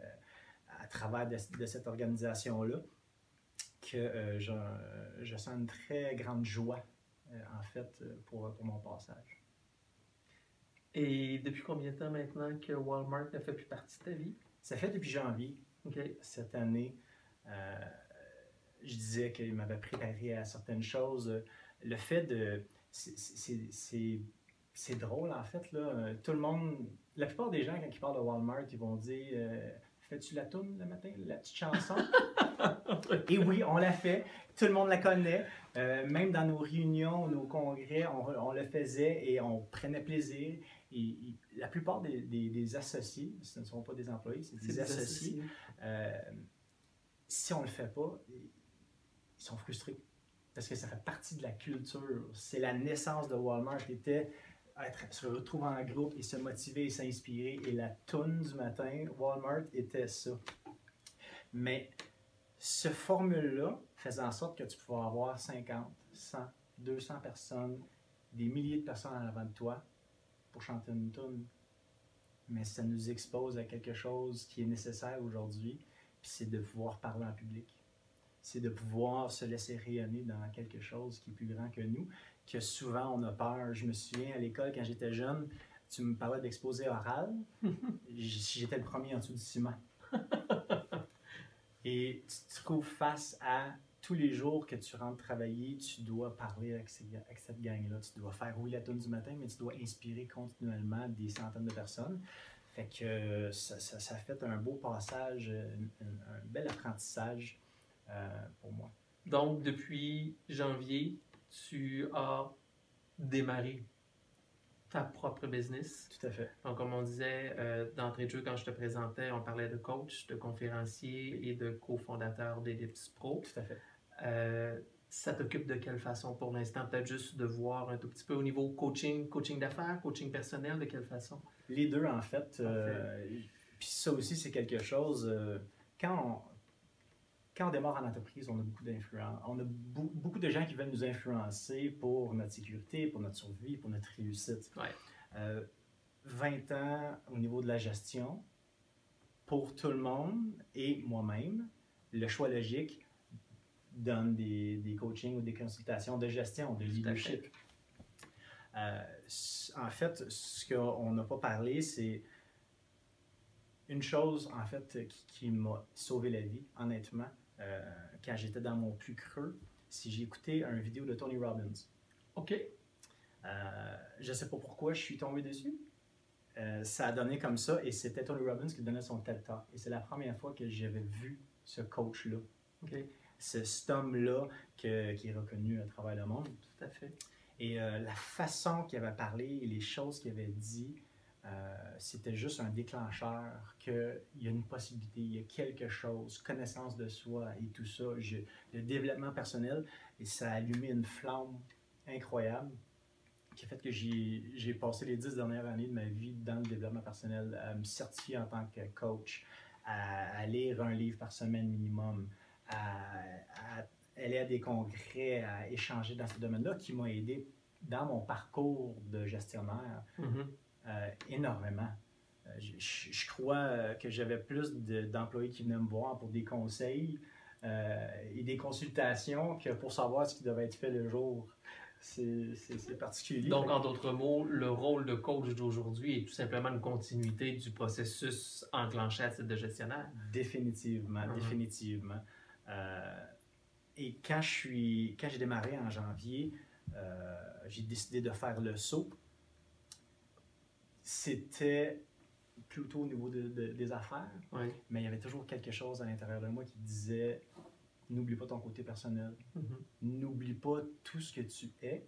à travers de, cette organisation-là que je, sens une très grande joie, en fait, pour, mon passage. Et depuis combien de temps maintenant que Walmart ne fait plus partie de ta vie? Ça fait depuis janvier cette année je disais qu'il m'avait préparé à certaines choses. Le fait de. C'est drôle, en fait. Là. Tout le monde. La plupart des gens, quand ils parlent de Walmart, ils vont dire euh, Fais-tu la toune le matin, la petite chanson Et oui, on l'a fait. Tout le monde la connaît. Euh, même dans nos réunions, nos congrès, on, on, le faisait et on prenait plaisir. Et, la plupart des, des, associés, ce ne sont pas des employés, c'est des, associés. Euh, si on ne le fait pas, ils sont frustrés. Parce que ça fait partie de la culture. C'est la naissance de Walmart, était être, se retrouver en groupe et se motiver et s'inspirer. Et la tonne du matin, Walmart était ça. Mais ce formule-là faisait en sorte que tu pouvais avoir 50, 100, 200 personnes, des milliers de personnes en avant de toi pour chanter une tune. Mais ça nous expose à quelque chose qui est nécessaire aujourd'hui, puis c'est de pouvoir parler en public c'est de pouvoir se laisser rayonner dans quelque chose qui est plus grand que nous, que souvent on a peur. Je me souviens à l'école, quand j'étais jeune, tu me parlais d'exposé oral. j'étais le premier en dessous du ciment. Et tu te trouves face à tous les jours que tu rentres travailler, tu dois parler avec, cette gang-là. Tu dois faire oui la tonne du matin, mais tu dois inspirer continuellement des centaines de personnes. Fait que ça, ça, fait un beau passage, un bel apprentissage euh, pour moi. Donc, depuis janvier, tu as démarré ta propre business. Tout à fait. Donc, comme on disait euh, d'entrée de jeu, quand je te présentais, on parlait de coach, de conférencier et de cofondateur d'Ellipse Pro. Tout à fait. Euh, ça t'occupe de quelle façon pour l'instant? Peut-être juste de voir un tout petit peu au niveau coaching, coaching d'affaires, coaching personnel, de quelle façon? Les deux, en fait. Puis ça aussi, c'est quelque chose. quand on, quand on démarre en entreprise, on a beaucoup d'influence. On a beaucoup de gens qui veulent nous influencer pour notre sécurité, pour notre survie, pour notre réussite. 20 euh, ans au niveau de la gestion, pour tout le monde et moi-même, le choix logique donne des, des coachings ou des consultations de gestion, de leadership. Euh, en fait, ce qu'on n'a pas parlé, c'est une chose en fait qui, qui m'a sauvé la vie, honnêtement. Euh, quand j'étais dans mon plus creux, si j'ai écouté une vidéo de Tony Robbins. OK. Euh, je ne sais pas pourquoi je suis tombé dessus. Euh, ça a donné comme ça et c'était Tony Robbins qui donnait son TED Talk. Et c'est la première fois que j'avais vu ce coach-là. OK. C'est cet homme-là qui est reconnu à travers le monde. Tout à fait. Et la façon qu'il avait parlé et les choses qu'il avait dit, euh, c'était juste un déclencheur qu'il y a une possibilité, il y a quelque chose, connaissance de soi et tout ça, le développement personnel, et ça a allumé une flamme incroyable qui a fait que j'ai passé les dix dernières années de ma vie dans le développement personnel, à me certifier en tant que coach, à, lire un livre par semaine minimum, à, aller à des congrès, à échanger dans ce domaine-là, qui m'a aidé dans mon parcours de gestionnaire. Mm-hmm. Euh, énormément. Euh, je, crois euh, que j'avais plus d'employés qui venaient me voir pour des conseils et des consultations que pour savoir ce qui devait être fait le jour. C'est particulier. Donc, en d'autres mots, le rôle de coach d'aujourd'hui est tout simplement une continuité du processus enclenché à titre de gestionnaire? Définitivement, mm-hmm. définitivement. Et quand j'ai démarré en janvier, j'ai décidé de faire le saut c'était plutôt au niveau des affaires, mais il y avait toujours quelque chose à l'intérieur de moi qui disait n'oublie pas ton côté personnel, mm-hmm. n'oublie pas tout ce que tu es,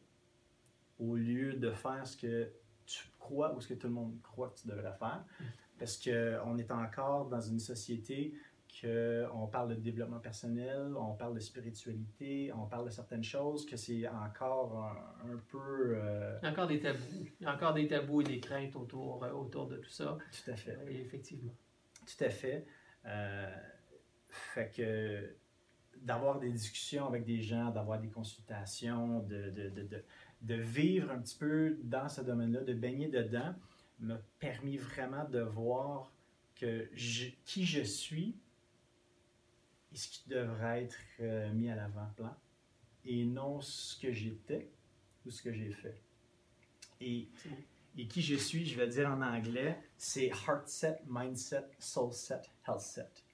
au lieu de faire ce que tu crois ou ce que tout le monde croit que tu devrais faire, mm. parce qu'on est encore dans une société qu'on parle de développement personnel, on parle de spiritualité, on parle de certaines choses, que c'est encore un, peu... Euh, Il y a encore des tabous. Encore des tabous et des craintes autour, euh, autour de tout ça. Tout à fait. effectivement. Tout à fait. fait que d'avoir des discussions avec des gens, d'avoir des consultations, de, de, de, de, vivre un petit peu dans ce domaine-là, de baigner dedans, m'a permis vraiment de voir que qui je suis et ce qui devrait être euh, mis à l'avant-plan et non ce que j'étais ou ce que j'ai fait. Et, et qui je suis, je vais dire en anglais, c'est heart set, mindset, soul set, health set.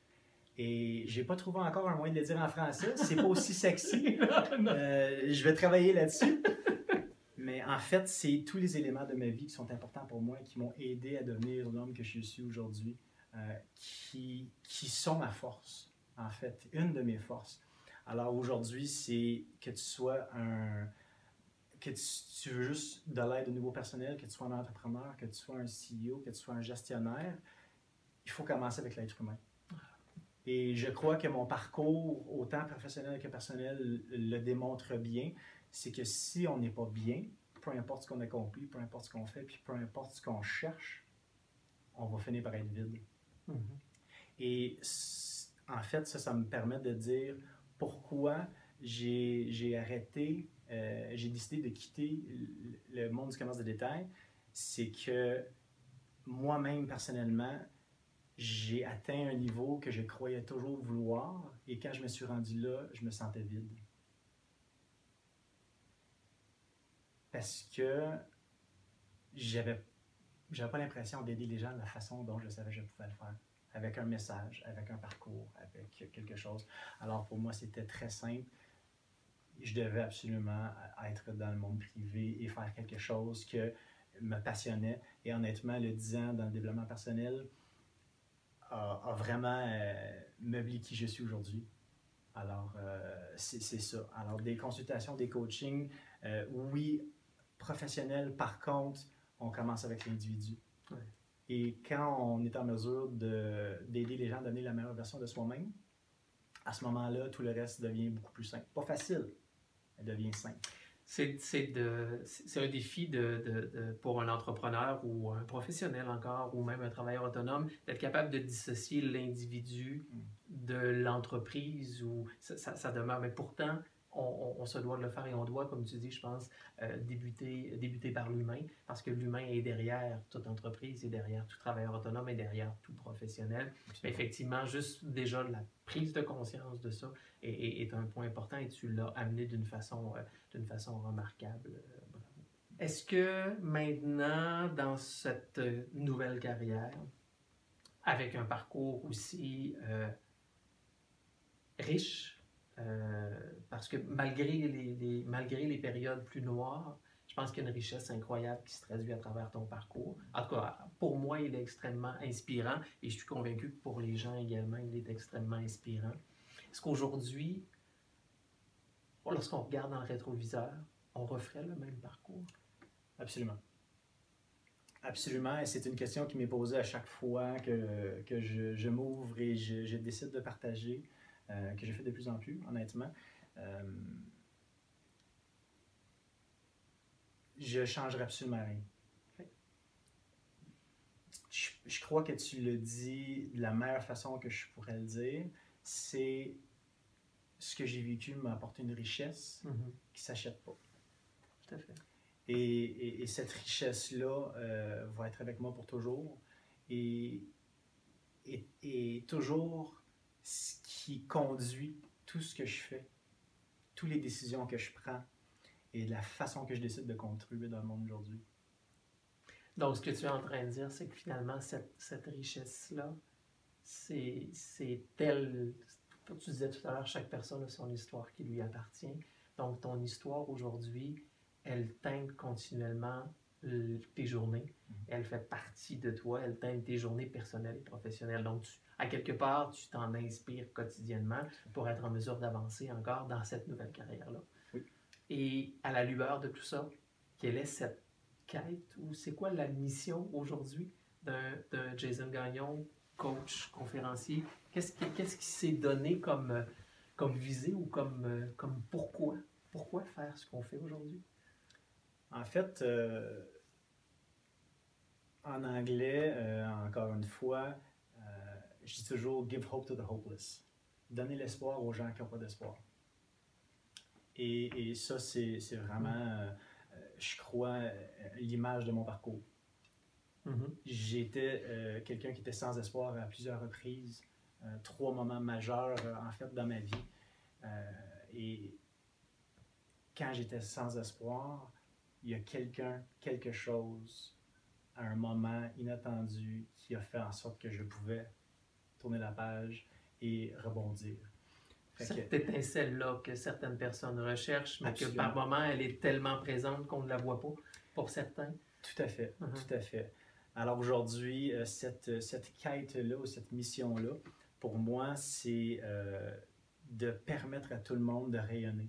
Et j'ai pas trouvé encore un moyen de le dire en français. C'est pas aussi sexy. Euh, je vais travailler là-dessus. Mais en fait, c'est tous les éléments de ma vie qui sont importants pour moi, qui m'ont aidé à devenir l'homme que je suis aujourd'hui, euh, qui, qui sont ma force, en fait, une de mes forces. Alors aujourd'hui, c'est que tu sois un, que tu, veux juste de l'aide au niveau personnel, que tu sois un entrepreneur, que tu sois un CEO, que tu sois un gestionnaire, il faut commencer avec l'être humain. Et je crois que mon parcours, autant professionnel que personnel, le démontre bien. C'est que si on n'est pas bien, peu importe ce qu'on accomplit, peu importe ce qu'on fait, puis peu importe ce qu'on cherche, on va finir par être vide. Mm-hmm. Et en fait, ça, ça me permet de dire pourquoi j'ai arrêté, euh, j'ai décidé de quitter le monde du commerce de détail. C'est que moi-même, personnellement, j'ai atteint un niveau que je croyais toujours vouloir et quand je me suis rendu là, je me sentais vide. Parce que j'avais j'avais pas l'impression d'aider les gens de la façon dont je savais que je pouvais le faire. Avec un message, avec un parcours, avec quelque chose. Alors pour moi, c'était très simple. Je devais absolument être dans le monde privé et faire quelque chose que me passionnait. Et honnêtement, le 10 ans dans le développement personnel, a, vraiment euh, meublé qui je suis aujourd'hui. Alors, euh, c'est ça. Alors, des consultations, des coachings, euh, oui, professionnels, par contre, on commence avec l'individu. Et quand on est en mesure d'aider les gens à donner la meilleure version de soi-même, à ce moment-là, tout le reste devient beaucoup plus simple. Pas facile, mais devient simple c'est un défi de, pour un entrepreneur ou un professionnel encore, ou même un travailleur autonome, d'être capable de dissocier l'individu de l'entreprise, ou ça, demeure. Mais pourtant, on, se doit de le faire et on doit, comme tu dis, je pense, euh, débuter, débuter par l'humain, parce que l'humain est derrière toute entreprise, est derrière tout travailleur autonome, et derrière tout professionnel. Mais effectivement, juste déjà la prise de conscience de ça est, un point important et tu l'as amené d'une façon, euh, d'une façon remarquable. Euh, Est-ce que maintenant, dans cette nouvelle carrière, avec un parcours aussi riche, parce que malgré les, malgré les périodes plus noires, je pense qu'il y a une richesse incroyable qui se traduit à travers ton parcours. En tout cas, pour moi, il est extrêmement inspirant et je suis convaincu que pour les gens également, il est extrêmement inspirant. Est-ce qu'aujourd'hui, lorsqu'on regarde dans le rétroviseur, on referait le même parcours? Absolument. Absolument, et c'est une question qui m'est posée à chaque fois que, que je, je m'ouvre et je, je, décide de partager. Euh, que j'ai fait de plus en plus, honnêtement. Euh, je changerai absolument rien. Je, crois que tu le dis de la meilleure façon que je pourrais le dire. C'est ce que j'ai vécu m'a apporté une richesse mm-hmm. qui ne s'achète pas. Tout à fait. Et, cette richesse-là euh, va être avec moi pour toujours. Et, et, toujours ce qui conduit tout ce que je fais, toutes les décisions que je prends et la façon que je décide de contribuer dans le monde aujourd'hui. Donc, ce que tu es en train de dire, c'est que finalement, cette, richesse-là, c'est tel. Tu disais tout à l'heure, chaque personne a son histoire qui lui appartient. Donc, ton histoire aujourd'hui, elle teinte continuellement tes journées. Mm-hmm. Elle fait partie de toi, elle teinte tes journées personnelles et professionnelles. Donc, tu, à quelque part, tu t'en inspires quotidiennement pour être en mesure d'avancer encore dans cette nouvelle carrière-là. Et à la lueur de tout ça, quelle est cette quête ou c'est quoi la mission aujourd'hui d'un Jason Gagnon, coach, conférencier? Qu'est-ce qui, s'est donné comme, comme visée ou comme, comme pourquoi? Pourquoi faire ce qu'on fait aujourd'hui? En fait, euh, en anglais, euh, encore une fois, euh, je dis toujours give hope to the hopeless. Donner l'espoir aux gens qui n'ont pas d'espoir. Et, et ça, c'est vraiment, euh, je crois, l'image de mon parcours. Mhm. J'étais quelqu'un qui était sans espoir à plusieurs reprises, trois moments majeurs en fait dans ma vie. Et quand j'étais sans espoir, il y a quelqu'un, quelque chose, à un moment inattendu qui a fait en sorte que je pouvais tourner la page et rebondir. Fait que- Cette étincelle-là que certaines personnes recherchent, mais Absolument. que par moment, elle est tellement présente qu'on ne la voit pas, pour certains. Tout à fait, Mhm. tout à fait. Alors aujourd'hui, euh, cette, cette quête-là ou cette mission-là, pour moi, c'est euh, de permettre à tout le monde de rayonner,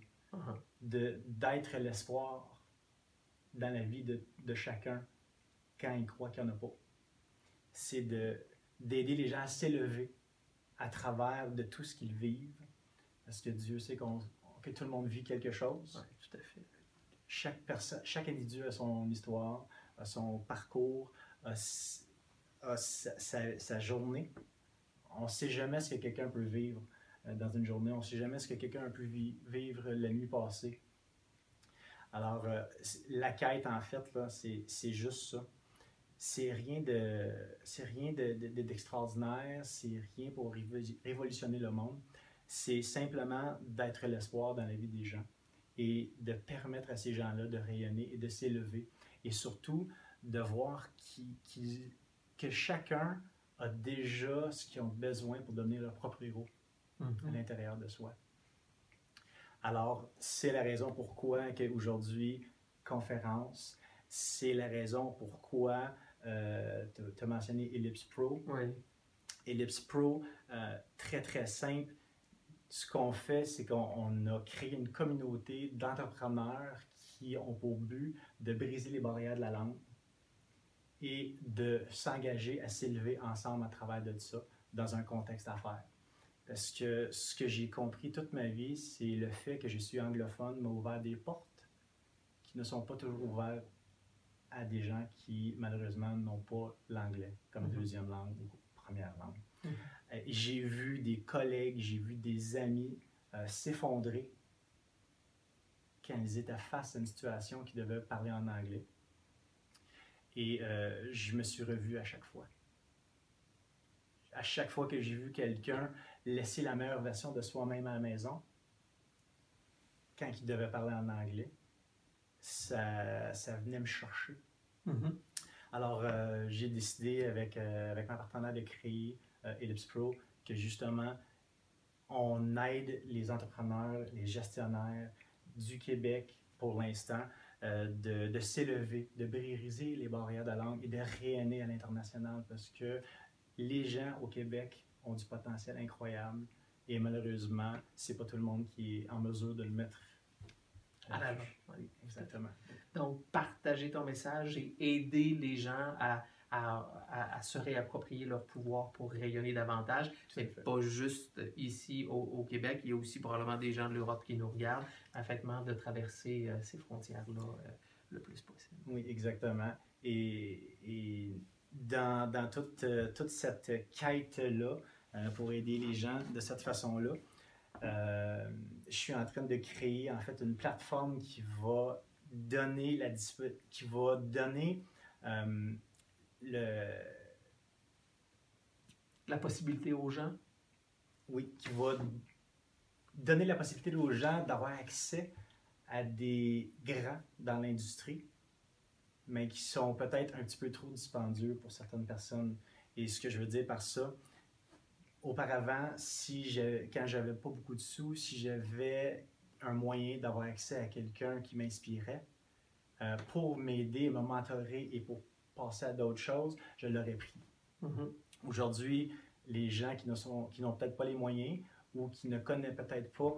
de, d'être l'espoir dans la vie de, de chacun quand il croit qu'il n'y en a pas. C'est de, d'aider les gens à s'élever à travers de tout ce qu'ils vivent, parce que Dieu sait qu'on, que tout le monde vit quelque chose tout à fait. chaque personne, chaque individu a son histoire, a son parcours, a, sa, sa- sa journée. On ne sait jamais ce que quelqu'un peut vivre euh, dans une journée. On ne sait jamais ce que quelqu'un a pu vi- vivre la nuit passée. Alors, euh, la quête, en fait, là, c'est juste ça. C'est rien de, c'est rien de- de- de- d'extraordinaire, c'est rien pour révo- révolutionner le monde. C'est simplement d'être l'espoir dans la vie des gens et de permettre à ces gens-là de rayonner et de s'élever. Et surtout, de voir qui- qui- que chacun a déjà ce qu'ils ont besoin pour devenir leur propre héros à Mhm. l'intérieur de soi. Alors, c'est la raison pourquoi qu'aujourd'hui, conférence, c'est la raison pourquoi tu as mentionné Ellipse Pro. Oui. Ellipse Pro, euh, très très simple. Ce qu'on fait, c'est qu'on on a créé une communauté d'entrepreneurs qui ont pour but de briser les barrières de la langue et de s'engager à s'élever ensemble à travers de ça dans un contexte d'affaires. Parce que ce que j'ai compris toute ma vie, c'est le fait que je suis anglophone m'a ouvert des portes qui ne sont pas toujours ouvertes à des gens qui, malheureusement, n'ont pas l'anglais comme Mhm. deuxième langue ou première langue. Mhm. Euh, J'ai vu des collègues, j'ai vu des amis euh, s'effondrer quand ils étaient face à une situation qui devait parler en anglais. Et euh, je me suis revu à chaque fois. À chaque fois que j'ai vu quelqu'un laisser la meilleure version de soi-même à la maison, quand il devait parler en anglais, ça, ça venait me chercher. Mhm. Alors, euh, j'ai décidé avec, euh, avec ma partenaire de créer euh, Ellipse Pro que justement, on aide les entrepreneurs, les gestionnaires du Québec pour l'instant euh, de, de s'élever, de briser les barrières de la langue et de rayonner à l'international parce que les gens au Québec ont du potentiel incroyable et malheureusement, c'est pas tout le monde qui est en mesure de le mettre À l'avant. oui. Exactement. Donc, partager ton message et aider les gens à, à, à- à se réapproprier leur pouvoir pour rayonner davantage. Fait. pas juste ici au, au Québec, il y a aussi probablement des gens de l'Europe qui nous regardent, afin de traverser euh, ces frontières-là euh, le plus possible. Oui, exactement. Et, et dans, dans toute, euh, toute cette quête-là, euh, pour aider les gens de cette façon-là, euh, je suis en train de créer en fait une plateforme qui va donner la qui va donner le La possibilité aux gens? oui, qui va donner la possibilité aux gens d'avoir accès à des grands dans l'industrie, mais qui sont peut-être un petit peu trop dispendieux pour certaines personnes. Et ce que je veux dire par ça, auparavant, si je, quand j'avais pas beaucoup de sous, si j'avais un moyen d'avoir accès à quelqu'un qui m'inspirait euh, pour m'aider, me mentorer et pour passer à d'autres choses, je l'aurais pris. Mhm. Aujourd'hui, les gens qui n'ont peut-être pas les moyens ou qui ne connaissent peut-être pas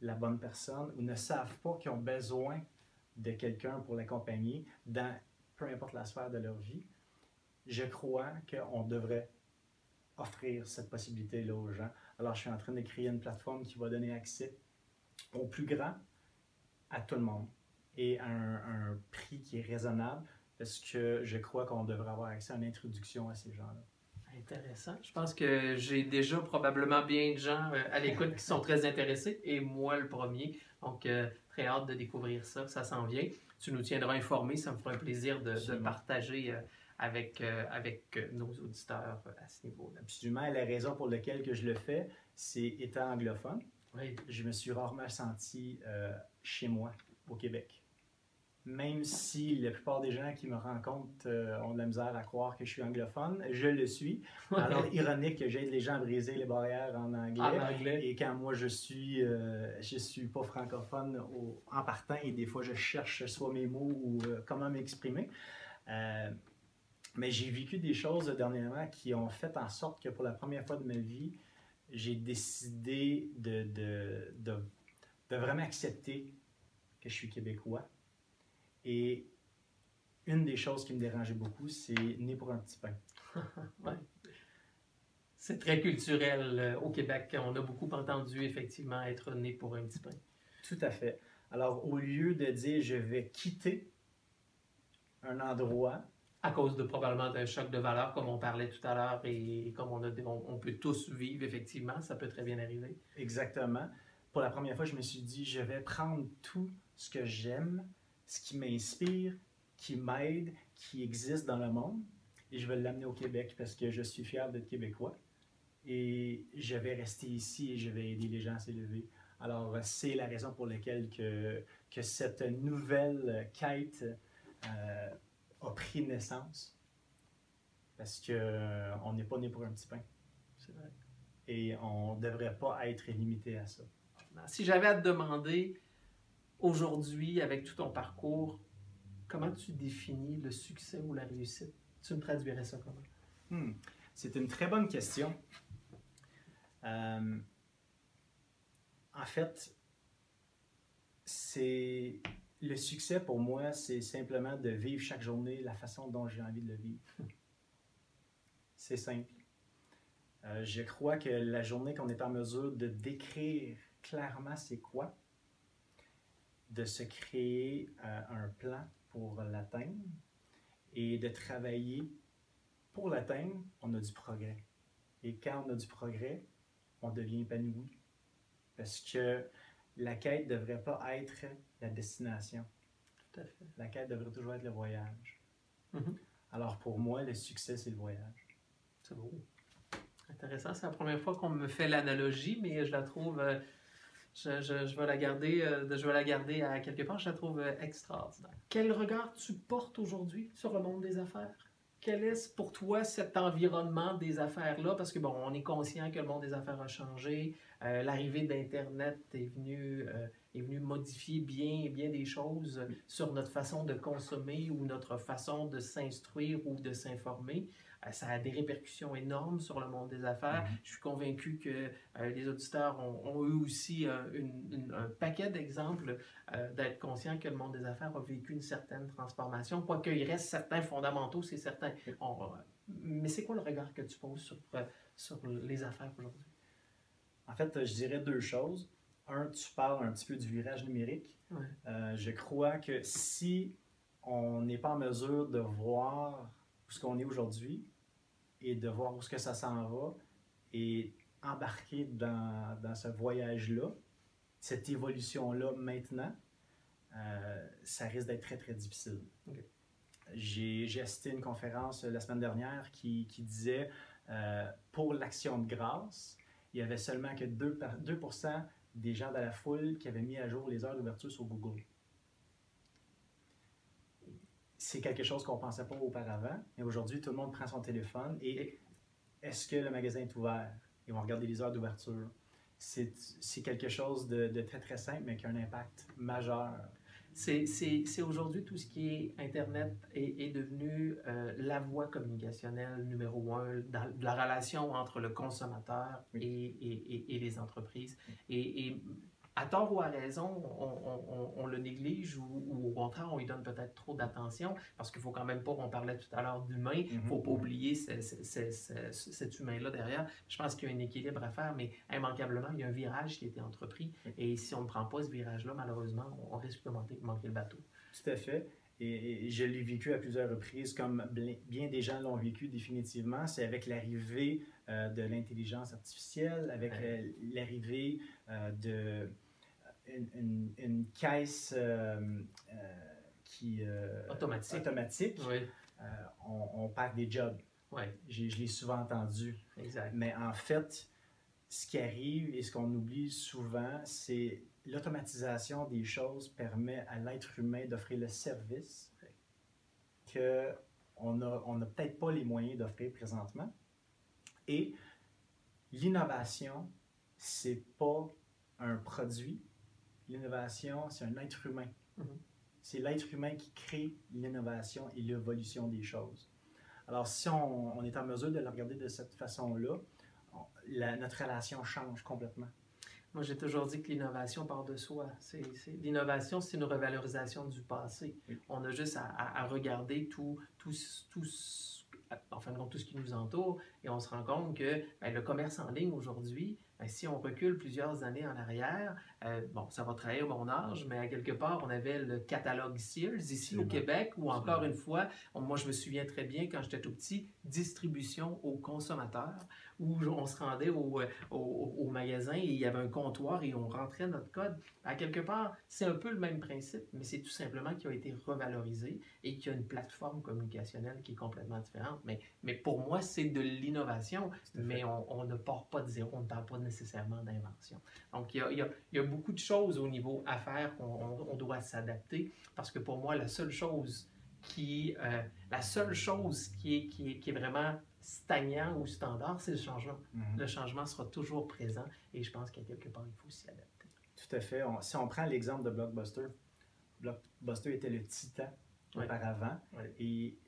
la bonne personne ou ne savent pas qu'ils ont besoin de quelqu'un pour l'accompagner dans peu importe la sphère de leur vie, je crois qu'on devrait offrir cette possibilité-là aux gens. Alors, je suis en train de créer une plateforme qui va donner accès au plus grand à tout le monde et à un, un prix qui est raisonnable parce que je crois qu'on devrait avoir accès à une introduction à ces gens-là. Intéressant. Je pense que j'ai déjà probablement bien de gens euh, à l'écoute qui sont très intéressés et moi le premier. Donc, euh, très hâte de découvrir ça. Ça s'en vient. Tu nous tiendras informés. Ça me fera un plaisir de, de partager euh, avec, avec nos auditeurs à ce niveau-là. Absolument. La raison pour laquelle que je le fais, c'est étant anglophone. Oui. Je me suis rarement senti chez moi au Québec même si la plupart des gens qui me rencontrent euh, ont de la misère à croire que je suis anglophone, je le suis. Alors, ironique que j'aide les gens à briser les barrières en anglais. Et quand moi, je suis, euh, je suis pas francophone en partant et des fois, je cherche soit mes mots ou euh, comment m'exprimer. mais j'ai vécu des choses dernièrement qui ont fait en sorte que pour la première fois de ma vie, j'ai décidé de, de, de, de vraiment accepter que je suis québécois et une des choses qui me dérangeait beaucoup, c'est né pour un petit pain. ouais. C'est très culturel euh, au Québec. On a beaucoup entendu effectivement être né pour un petit pain. Tout à fait. Alors, au lieu de dire je vais quitter un endroit. À cause de probablement d'un choc de valeur, comme on parlait tout à l'heure, et comme on, a, on, peut tous vivre, effectivement, ça peut très bien arriver. Exactement. Pour la première fois, je me suis dit, je vais prendre tout ce que j'aime, ce qui m'inspire, qui m'aide, qui existe dans le monde. Et je vais l'amener au Québec parce que je suis fier d'être québécois. Et je vais rester ici et je vais aider les gens à s'élever. Alors, c'est la raison pour laquelle que, que cette nouvelle quête euh, a pris naissance. Parce qu'on euh, n'est pas né pour un petit pain. C'est vrai. Et on ne devrait pas être limité à ça. Si j'avais à te demander aujourd'hui, avec tout ton parcours, comment tu définis le succès ou la réussite? Tu me traduirais ça comment? Hmm. C'est une très bonne question. Euh, en fait, c'est le succès pour moi, c'est simplement de vivre chaque journée la façon dont j'ai envie de le vivre. C'est simple. Euh, je crois que la journée qu'on est en mesure de décrire clairement c'est quoi, de se créer euh, un plan pour l'atteindre et de travailler pour l'atteindre, on a du progrès. Et quand on a du progrès, on devient épanoui. Parce que la quête ne devrait pas être la destination. Tout à fait. La quête devrait toujours être le voyage. Mm-hmm. Alors pour moi, le succès, c'est le voyage. C'est beau. Intéressant. C'est la première fois qu'on me fait l'analogie, mais je la trouve je, je, vais la garder, euh, je vais la garder à quelque part. Je la trouve euh, extraordinaire. Quel regard tu portes aujourd'hui sur le monde des affaires? Quel est pour toi cet environnement des affaires-là? Parce que, bon, on est conscient que le monde des affaires a changé. Euh, l'arrivée d'Internet est venue, est venue modifier bien, bien des choses sur notre façon de consommer ou notre façon de s'instruire ou de s'informer. Euh, ça a des répercussions énormes sur le monde des affaires. Mm-hmm. Je suis convaincu que euh, les auditeurs ont, eu aussi euh, un paquet d'exemples d'être conscients que le monde des affaires a vécu une certaine transformation, quoique il reste certains fondamentaux, c'est certain. mais c'est quoi le regard que tu poses sur, sur les affaires aujourd'hui? En fait, je dirais deux choses. Un, tu parles un petit peu du virage numérique. je crois que si on n'est pas en mesure de voir ce qu'on est aujourd'hui, et de voir où ce que ça s'en va et embarquer dans, dans ce voyage-là, cette évolution-là maintenant, euh, ça risque d'être très, très difficile. J'ai assisté à une conférence la semaine dernière qui, qui disait euh, pour l'action de grâce, il y avait seulement que 2, 2 des gens de la foule qui avaient mis à jour les heures d'ouverture sur Google c'est quelque chose qu'on ne pensait pas auparavant. Mais aujourd'hui, tout le monde prend son téléphone et est-ce que le magasin est ouvert? Ils vont regarder les heures d'ouverture. C'est quelque chose de, très, très simple, mais qui a un impact majeur. C'est aujourd'hui tout ce qui est Internet est, devenu euh, la voie communicationnelle numéro un dans de la relation entre le consommateur et, et, les entreprises. Et, à tort ou à raison, on, le néglige ou, au contraire, on lui donne peut-être trop d'attention parce qu'il faut quand même pas, on parlait tout à l'heure d'humain, il ne faut pas oublier cet humain-là derrière. Je pense qu'il y a un équilibre à faire, mais immanquablement, il y a un virage qui a été entrepris et si on ne prend pas ce virage-là, malheureusement, on risque de manquer, manquer le bateau. Tout à fait. Et, je l'ai vécu à plusieurs reprises, comme bien des gens l'ont vécu définitivement, c'est avec l'arrivée euh, de l'intelligence artificielle, avec l'arrivée euh, de une, caisse euh, qui automatique. automatique. On, perd des jobs. Ouais. Je, l'ai souvent entendu. Exact. Mais en fait, ce qui arrive et ce qu'on oublie souvent, c'est l'automatisation des choses permet à l'être humain d'offrir le service qu'on n'a on peut-être pas les moyens d'offrir présentement. Et l'innovation, c'est pas un produit. L'innovation, c'est un être humain. Mm-hmm. C'est l'être humain qui crée l'innovation et l'évolution des choses. Alors, si on, est en mesure de le regarder de cette façon-là, notre relation change complètement. Moi, j'ai toujours dit que l'innovation part de soi. L'innovation, c'est une revalorisation du passé. On a juste à, regarder tout, tout, tout, enfin, tout ce qui nous entoure et on se rend compte que ben, le commerce en ligne aujourd'hui, ben, si on recule plusieurs années en arrière, euh, bon, ça va trahir mon âge, mais à quelque part, on avait le catalogue Sears ici au Québec, où encore une fois, moi je me souviens très bien quand j'étais tout petit, distribution aux consommateurs où on se rendait euh, au, au, magasin et il y avait un comptoir et on rentrait notre code. À quelque part, c'est un peu le même principe, mais c'est tout simplement qu'il a été revalorisé et qu'il y a une plateforme communicationnelle qui est complètement différente. Mais, mais pour moi, c'est de l'innovation, mais on, ne part pas de zéro, on ne parle pas nécessairement d'invention. Donc, il y, a, il, y a, beaucoup de choses au niveau affaires qu'on on doit s'adapter parce que pour moi, la seule chose qui, euh, la seule chose qui est, qui est, qui est vraiment stagnant ou standard, c'est le changement. Mhm. Le changement sera toujours présent et je pense qu'à quelque part, il faut s'y adapter. Tout à fait. si on prend l'exemple de Blockbuster, Blockbuster était le titan auparavant et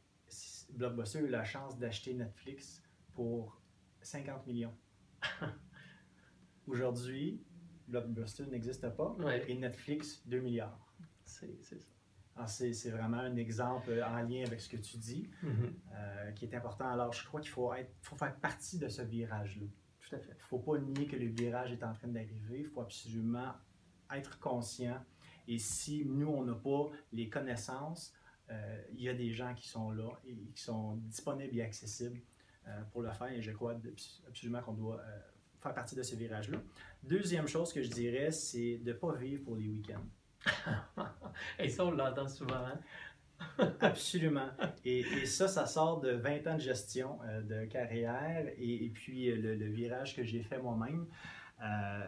Blockbuster a eu la chance d'acheter Netflix pour 50 millions. Aujourd'hui, Blockbuster n'existe pas et Netflix 2 milliards. C'est ça. C'est vraiment un exemple en lien avec ce que tu dis mm-hmm. euh, qui est important. Alors, je crois qu'il faut, faut faire partie de ce virage-là. Tout à fait. Il ne faut pas nier que le virage est en train d'arriver. Il faut absolument être conscient. Et si nous, on n'a pas les connaissances, euh, il y a des gens qui sont là et qui sont disponibles et accessibles pour le faire. Et je crois absolument qu'on doit faire partie de ce virage-là. Deuxième chose que je dirais, c'est de ne pas vivre pour les week-ends. et ça, on l'entend souvent. Hein? Absolument. Et, ça, ça sort de 20 ans de gestion euh, de carrière et, puis euh, le, virage que j'ai fait moi-même. Euh,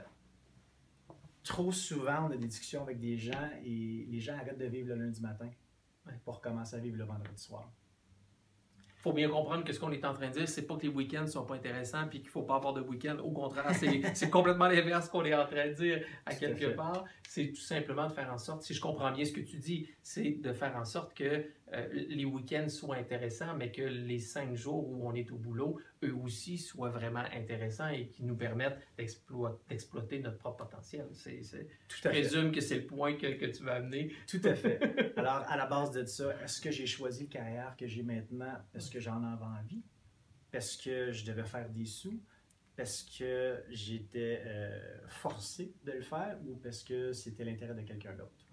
trop souvent, on a des discussions avec des gens et les gens arrêtent de vivre le lundi matin pour commencer à vivre le vendredi soir faut bien comprendre que ce qu'on est en train de dire, c'est pas que les week-ends sont pas intéressants puis qu'il faut pas avoir de week-end. Au contraire, c'est complètement l'inverse qu'on est en train de dire à quelque part. C'est tout simplement de faire en sorte, si je comprends bien ce que tu dis, c'est de faire en sorte que euh, les week-ends soient intéressants, mais que les cinq jours où on est au boulot, eux aussi, soient vraiment intéressants et qui nous permettent d'exploiter notre propre potentiel. C'est, je présume que c'est le point que, que, tu vas amener. Tout à fait. Alors, à la base de ça, est-ce que j'ai choisi la carrière que j'ai maintenant parce que j'en avais envie? Parce que je devais faire des sous? Parce que j'étais euh, forcé de le faire? Ou parce que c'était l'intérêt de quelqu'un d'autre?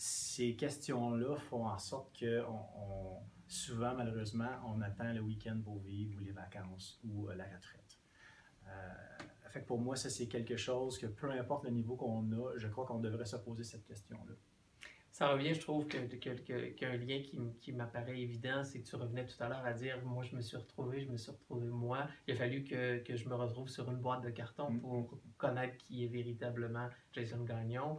Ces questions-là font en sorte que on, souvent, malheureusement, on attend le week-end pour vivre ou les vacances ou euh, la retraite. Euh, fait pour moi, ça, c'est quelque chose que peu importe le niveau qu'on a, je crois qu'on devrait se poser cette question-là. Ça revient, je trouve, qu'il que, y a un lien qui, qui m'apparaît évident, c'est que tu revenais tout à l'heure à dire, moi, je me suis retrouvé, je me suis retrouvé moi. Il a fallu que, que je me retrouve sur une boîte de carton mm. pour connaître qui est véritablement Jason Gagnon.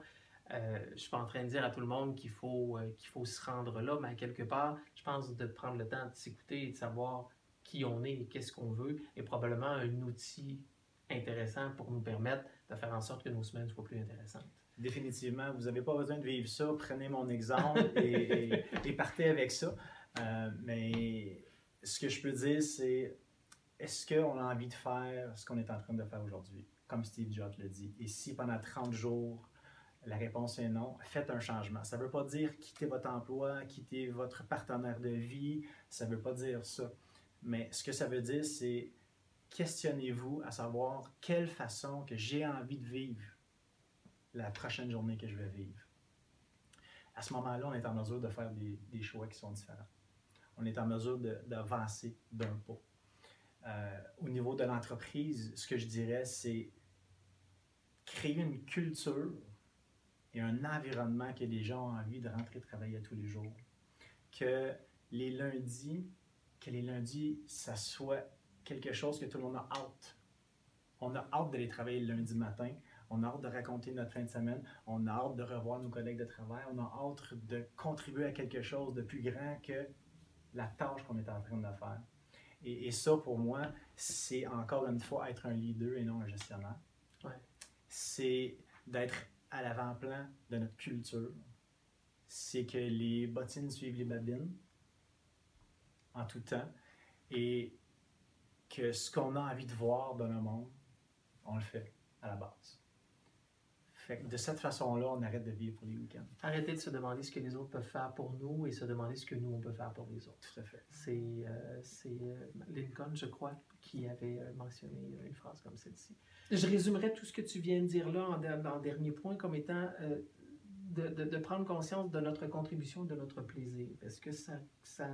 Euh, je suis pas en train de dire à tout le monde qu'il faut, euh, qu'il faut se rendre là, mais quelque part, je pense de prendre le temps de s'écouter et de savoir qui on est et qu'est-ce qu'on veut est probablement un outil intéressant pour nous permettre de faire en sorte que nos semaines soient plus intéressantes. Définitivement, vous n'avez pas besoin de vivre ça. Prenez mon exemple et, partez avec ça. Euh, mais ce que je peux dire, c'est est-ce qu'on a envie de faire ce qu'on est en train de faire aujourd'hui? comme Steve Jobs le dit. Et si pendant 30 jours, la réponse est non, faites un changement. Ça ne veut pas dire quitter votre emploi, quitter votre partenaire de vie, ça ne veut pas dire ça. Mais ce que ça veut dire, c'est questionnez-vous à savoir quelle façon que j'ai envie de vivre la prochaine journée que je vais vivre. À ce moment-là, on est en mesure de faire des, choix qui sont différents. On est en mesure d'avancer d'un pas. Euh, au niveau de l'entreprise, ce que je dirais, c'est créer une culture et un environnement que les gens ont envie de rentrer travailler tous les jours. Que les lundis, que les lundis, ça soit quelque chose que tout le monde a hâte. On a hâte d'aller travailler le lundi matin. On a hâte de raconter notre fin de semaine. On a hâte de revoir nos collègues de travail. On a hâte de contribuer à quelque chose de plus grand que la tâche qu'on est en train de faire. Et, ça, pour moi, c'est encore une fois être un leader et non un gestionnaire. C'est d'être à l'avant-plan de notre culture. C'est que les bottines suivent les babines en tout temps. Et que ce qu'on a envie de voir dans le monde, on le fait à la base de cette façon-là, on arrête de vivre pour les week-ends. Arrêter de se demander ce que les autres peuvent faire pour nous et se demander ce que nous, on peut faire pour les autres. Tout à fait. C'est euh, euh, Lincoln, je crois, qui avait euh, mentionné une phrase comme celle-ci. Je résumerai tout ce que tu viens de dire là en, dernier point comme étant de, de, prendre conscience de notre contribution, de notre plaisir. Parce que ça, ça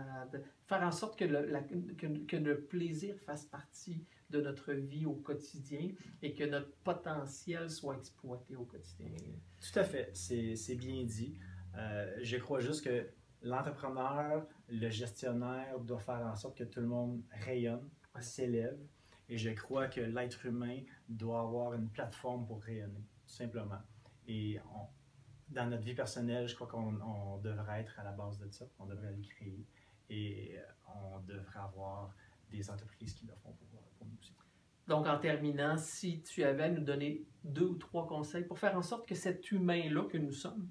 faire en sorte que le, que, le plaisir fasse partie de notre vie au quotidien et que notre potentiel soit exploité au quotidien. Tout à fait, c'est bien dit. Euh, je crois juste que l'entrepreneur, le gestionnaire doit faire en sorte que tout le monde rayonne, s'élève. Et je crois que l'être humain doit avoir une plateforme pour rayonner, tout simplement. Et dans notre vie personnelle, je crois qu'on devrait être à la base de ça, on devrait le créer. Et on devrait avoir des entreprises qui le font pour donc, en terminant, si tu avais à nous donner deux ou trois conseils pour faire en sorte que cet humain-là que nous sommes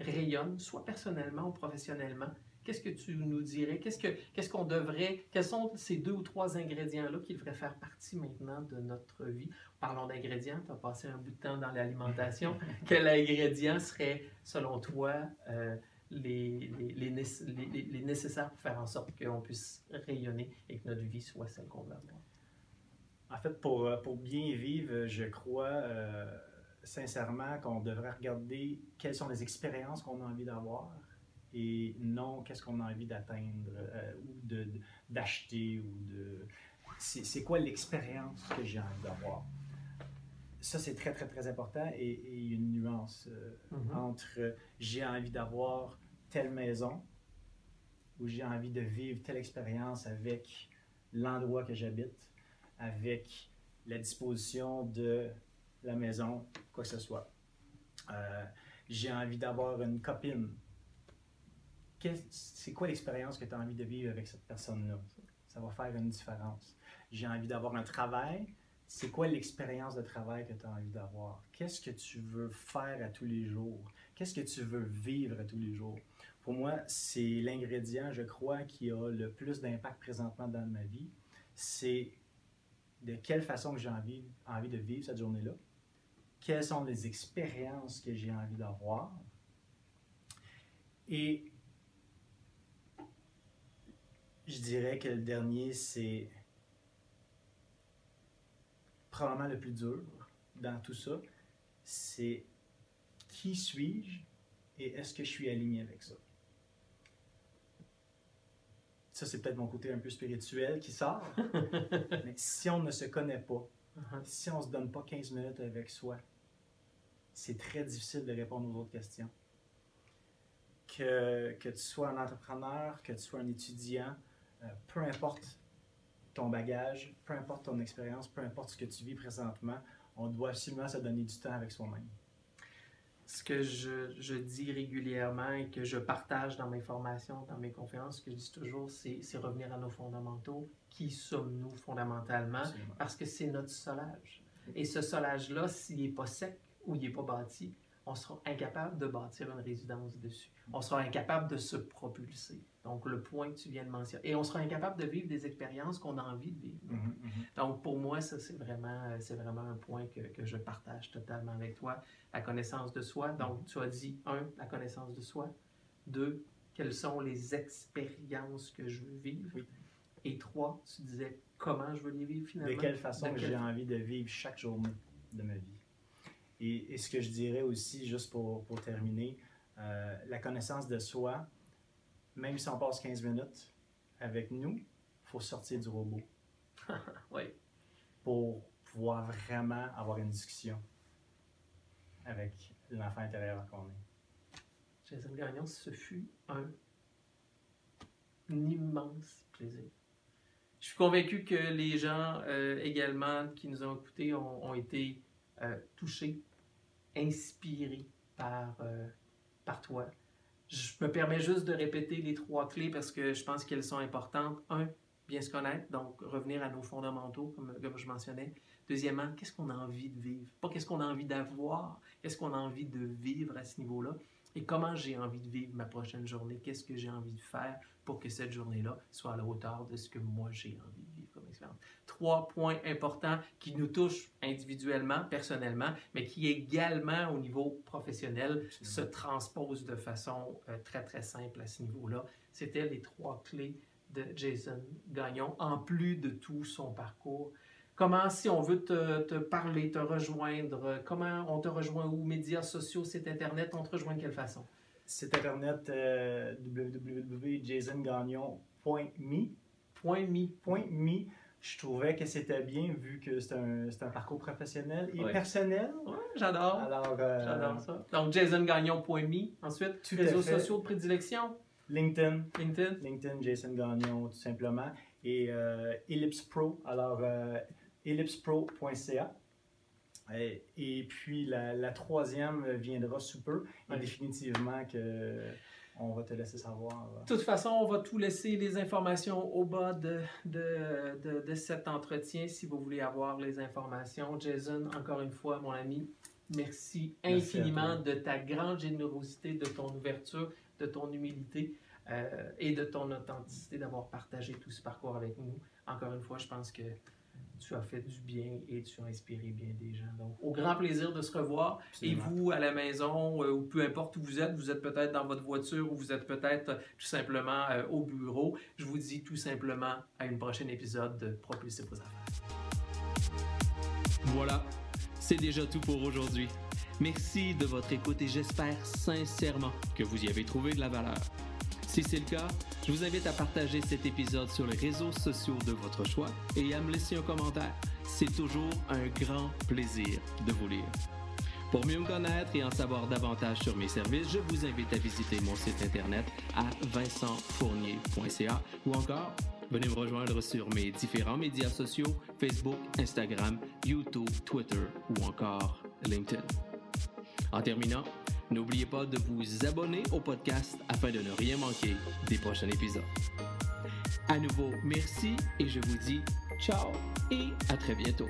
rayonne, soit personnellement ou professionnellement, qu'est-ce que tu nous dirais? Qu'est-ce, que, qu'est-ce qu'on devrait, quels sont ces deux ou trois ingrédients-là qui devraient faire partie maintenant de notre vie? Parlons d'ingrédients, tu as passé un bout de temps dans l'alimentation. Quel ingrédient serait, selon toi, euh, les, les, les, les, nécessaires pour faire en sorte qu'on puisse rayonner et que notre vie soit celle qu'on veut avoir? En fait, pour, euh, pour bien vivre, je crois euh, sincèrement qu'on devrait regarder quelles sont les expériences qu'on a envie d'avoir et non qu'est-ce qu'on a envie d'atteindre euh, ou de, d'acheter ou de... C'est, quoi l'expérience que j'ai envie d'avoir? Ça, c'est très, très, très important et, une nuance mm-hmm. entre j'ai envie d'avoir telle maison ou j'ai envie de vivre telle expérience avec l'endroit que j'habite avec la disposition de la maison, quoi que ce soit. Euh, j'ai envie d'avoir une copine. C'est quoi l'expérience que tu as envie de vivre avec cette personne-là? Ça va faire une différence. J'ai envie d'avoir un travail. C'est quoi l'expérience de travail que tu as envie d'avoir? Qu'est-ce que tu veux faire à tous les jours? Qu'est-ce que tu veux vivre à tous les jours? Pour moi, c'est l'ingrédient, je crois, qui a le plus d'impact présentement dans ma vie. C'est de quelle façon j'ai envie, envie de vivre cette journée-là, quelles sont les expériences que j'ai envie d'avoir? Et je dirais que le dernier, c'est probablement le plus dur dans tout ça, c'est qui suis-je et est-ce que je suis aligné avec ça? Ça c'est peut-être mon côté un peu spirituel qui sort, mais si on ne se connaît pas, uh-huh. si on ne se donne pas 15 minutes avec soi, c'est très difficile de répondre aux autres questions. Que, que tu sois un entrepreneur, que tu sois un étudiant, peu importe ton bagage, peu importe ton expérience, peu importe ce que tu vis présentement, on doit absolument se donner du temps avec soi-même ce que je, je, dis régulièrement et que je partage dans mes formations, dans mes conférences, ce que je dis toujours, c'est revenir à nos fondamentaux. Qui sommes-nous fondamentalement? Parce que c'est notre solage. Et ce solage-là, s'il n'est pas sec ou il n'est pas bâti, on sera incapable de bâtir une résidence dessus. On sera incapable de se propulser. Donc, le point que tu viens de mentionner. Et on sera incapable de vivre des expériences qu'on a envie de vivre. Mhm, mhm. Donc, pour moi, ça, c'est vraiment, c'est vraiment un point que, que je partage totalement avec toi. La connaissance de soi. Donc, tu as dit, un, la connaissance de soi. Deux, quelles sont les expériences que je veux vivre. Oui. Et trois, tu disais, comment je veux les vivre finalement. De quelle façon quelle j'ai envie de vivre chaque journée de ma vie. Et, et ce que je dirais aussi, juste pour, pour terminer, euh, la connaissance de soi, même si on passe 15 minutes avec nous, il faut sortir du robot Oui. pour pouvoir vraiment avoir une discussion avec l'enfant intérieur qu'on est. Jason Gagnon, ce fut un, immense plaisir. Je suis convaincu que les gens euh, également qui nous ont écoutés ont, ont été euh, touchés, inspirés par, par toi. Je me permets juste de répéter les trois clés parce que je pense qu'elles sont importantes. Un, bien se connaître, donc revenir à nos fondamentaux, comme, comme je mentionnais. Deuxièmement, qu'est-ce qu'on a envie de vivre? Pas qu'est-ce qu'on a envie d'avoir, qu'est-ce qu'on a envie de vivre à ce niveau-là? Et comment j'ai envie de vivre ma prochaine journée? Qu'est-ce que j'ai envie de faire pour que cette journée-là soit à la hauteur de ce que moi j'ai envie de vivre comme expérience? Trois points importants qui nous touchent individuellement, personnellement, mais qui également au niveau professionnel se transposent de façon euh, très très simple à ce niveau-là. C'était les trois clés de Jason Gagnon, en plus de tout son parcours. Comment, si on veut te, te parler, te rejoindre, comment on te rejoint où? Médias sociaux, site internet, on te rejoint de quelle façon? Site internet euh, www.jasongagnon.me. Point mi. Point me, je trouvais que c'était bien vu que c'est un, un parcours professionnel et Ouais. personnel. Ouais, j'adore. Alors, euh, J'adore ça. Donc, jasongagnon.me. Ensuite, Tout réseaux sociaux de prédilection, LinkedIn, LinkedIn. LinkedIn, Jason Gagnon, tout simplement. Et euh, Ellipse Pro, alors euh, ellipsepro.ca. Et, et puis la, la troisième viendra sous peu. Et Ouais. définitivement que on va te laisser savoir. De toute façon, on va tout laisser les informations au bas de, de, de, de cet entretien si vous voulez avoir les informations. Jason, encore une fois, mon ami, merci infiniment de ta grande générosité, de ton ouverture, de ton humilité euh, et de ton authenticité d'avoir partagé tout ce parcours avec nous. Encore une fois, je pense que tu as fait du bien et tu as inspiré bien des gens. Donc, au grand plaisir de se revoir. Et vous, à la maison, euh, ou peu importe où vous êtes, vous êtes peut-être dans votre voiture ou vous êtes peut-être euh, tout simplement euh, au bureau, je vous dis tout simplement à une prochaine épisode de Propulser vos affaires. Voilà, c'est déjà tout pour aujourd'hui. Merci de votre écoute et j'espère sincèrement que vous y avez trouvé de la valeur. Si c'est le cas, je vous invite à partager cet épisode sur les réseaux sociaux de votre choix et à me laisser un commentaire. C'est toujours un grand plaisir de vous lire. Pour mieux me connaître et en savoir davantage sur mes services, je vous invite à visiter mon site internet à vincentfournier.ca ou encore venez me rejoindre sur mes différents médias sociaux Facebook, Instagram, YouTube, Twitter ou encore LinkedIn. En terminant, n'oubliez pas de vous abonner au podcast afin de ne rien manquer des prochains épisodes. À nouveau, merci et je vous dis ciao et à très bientôt.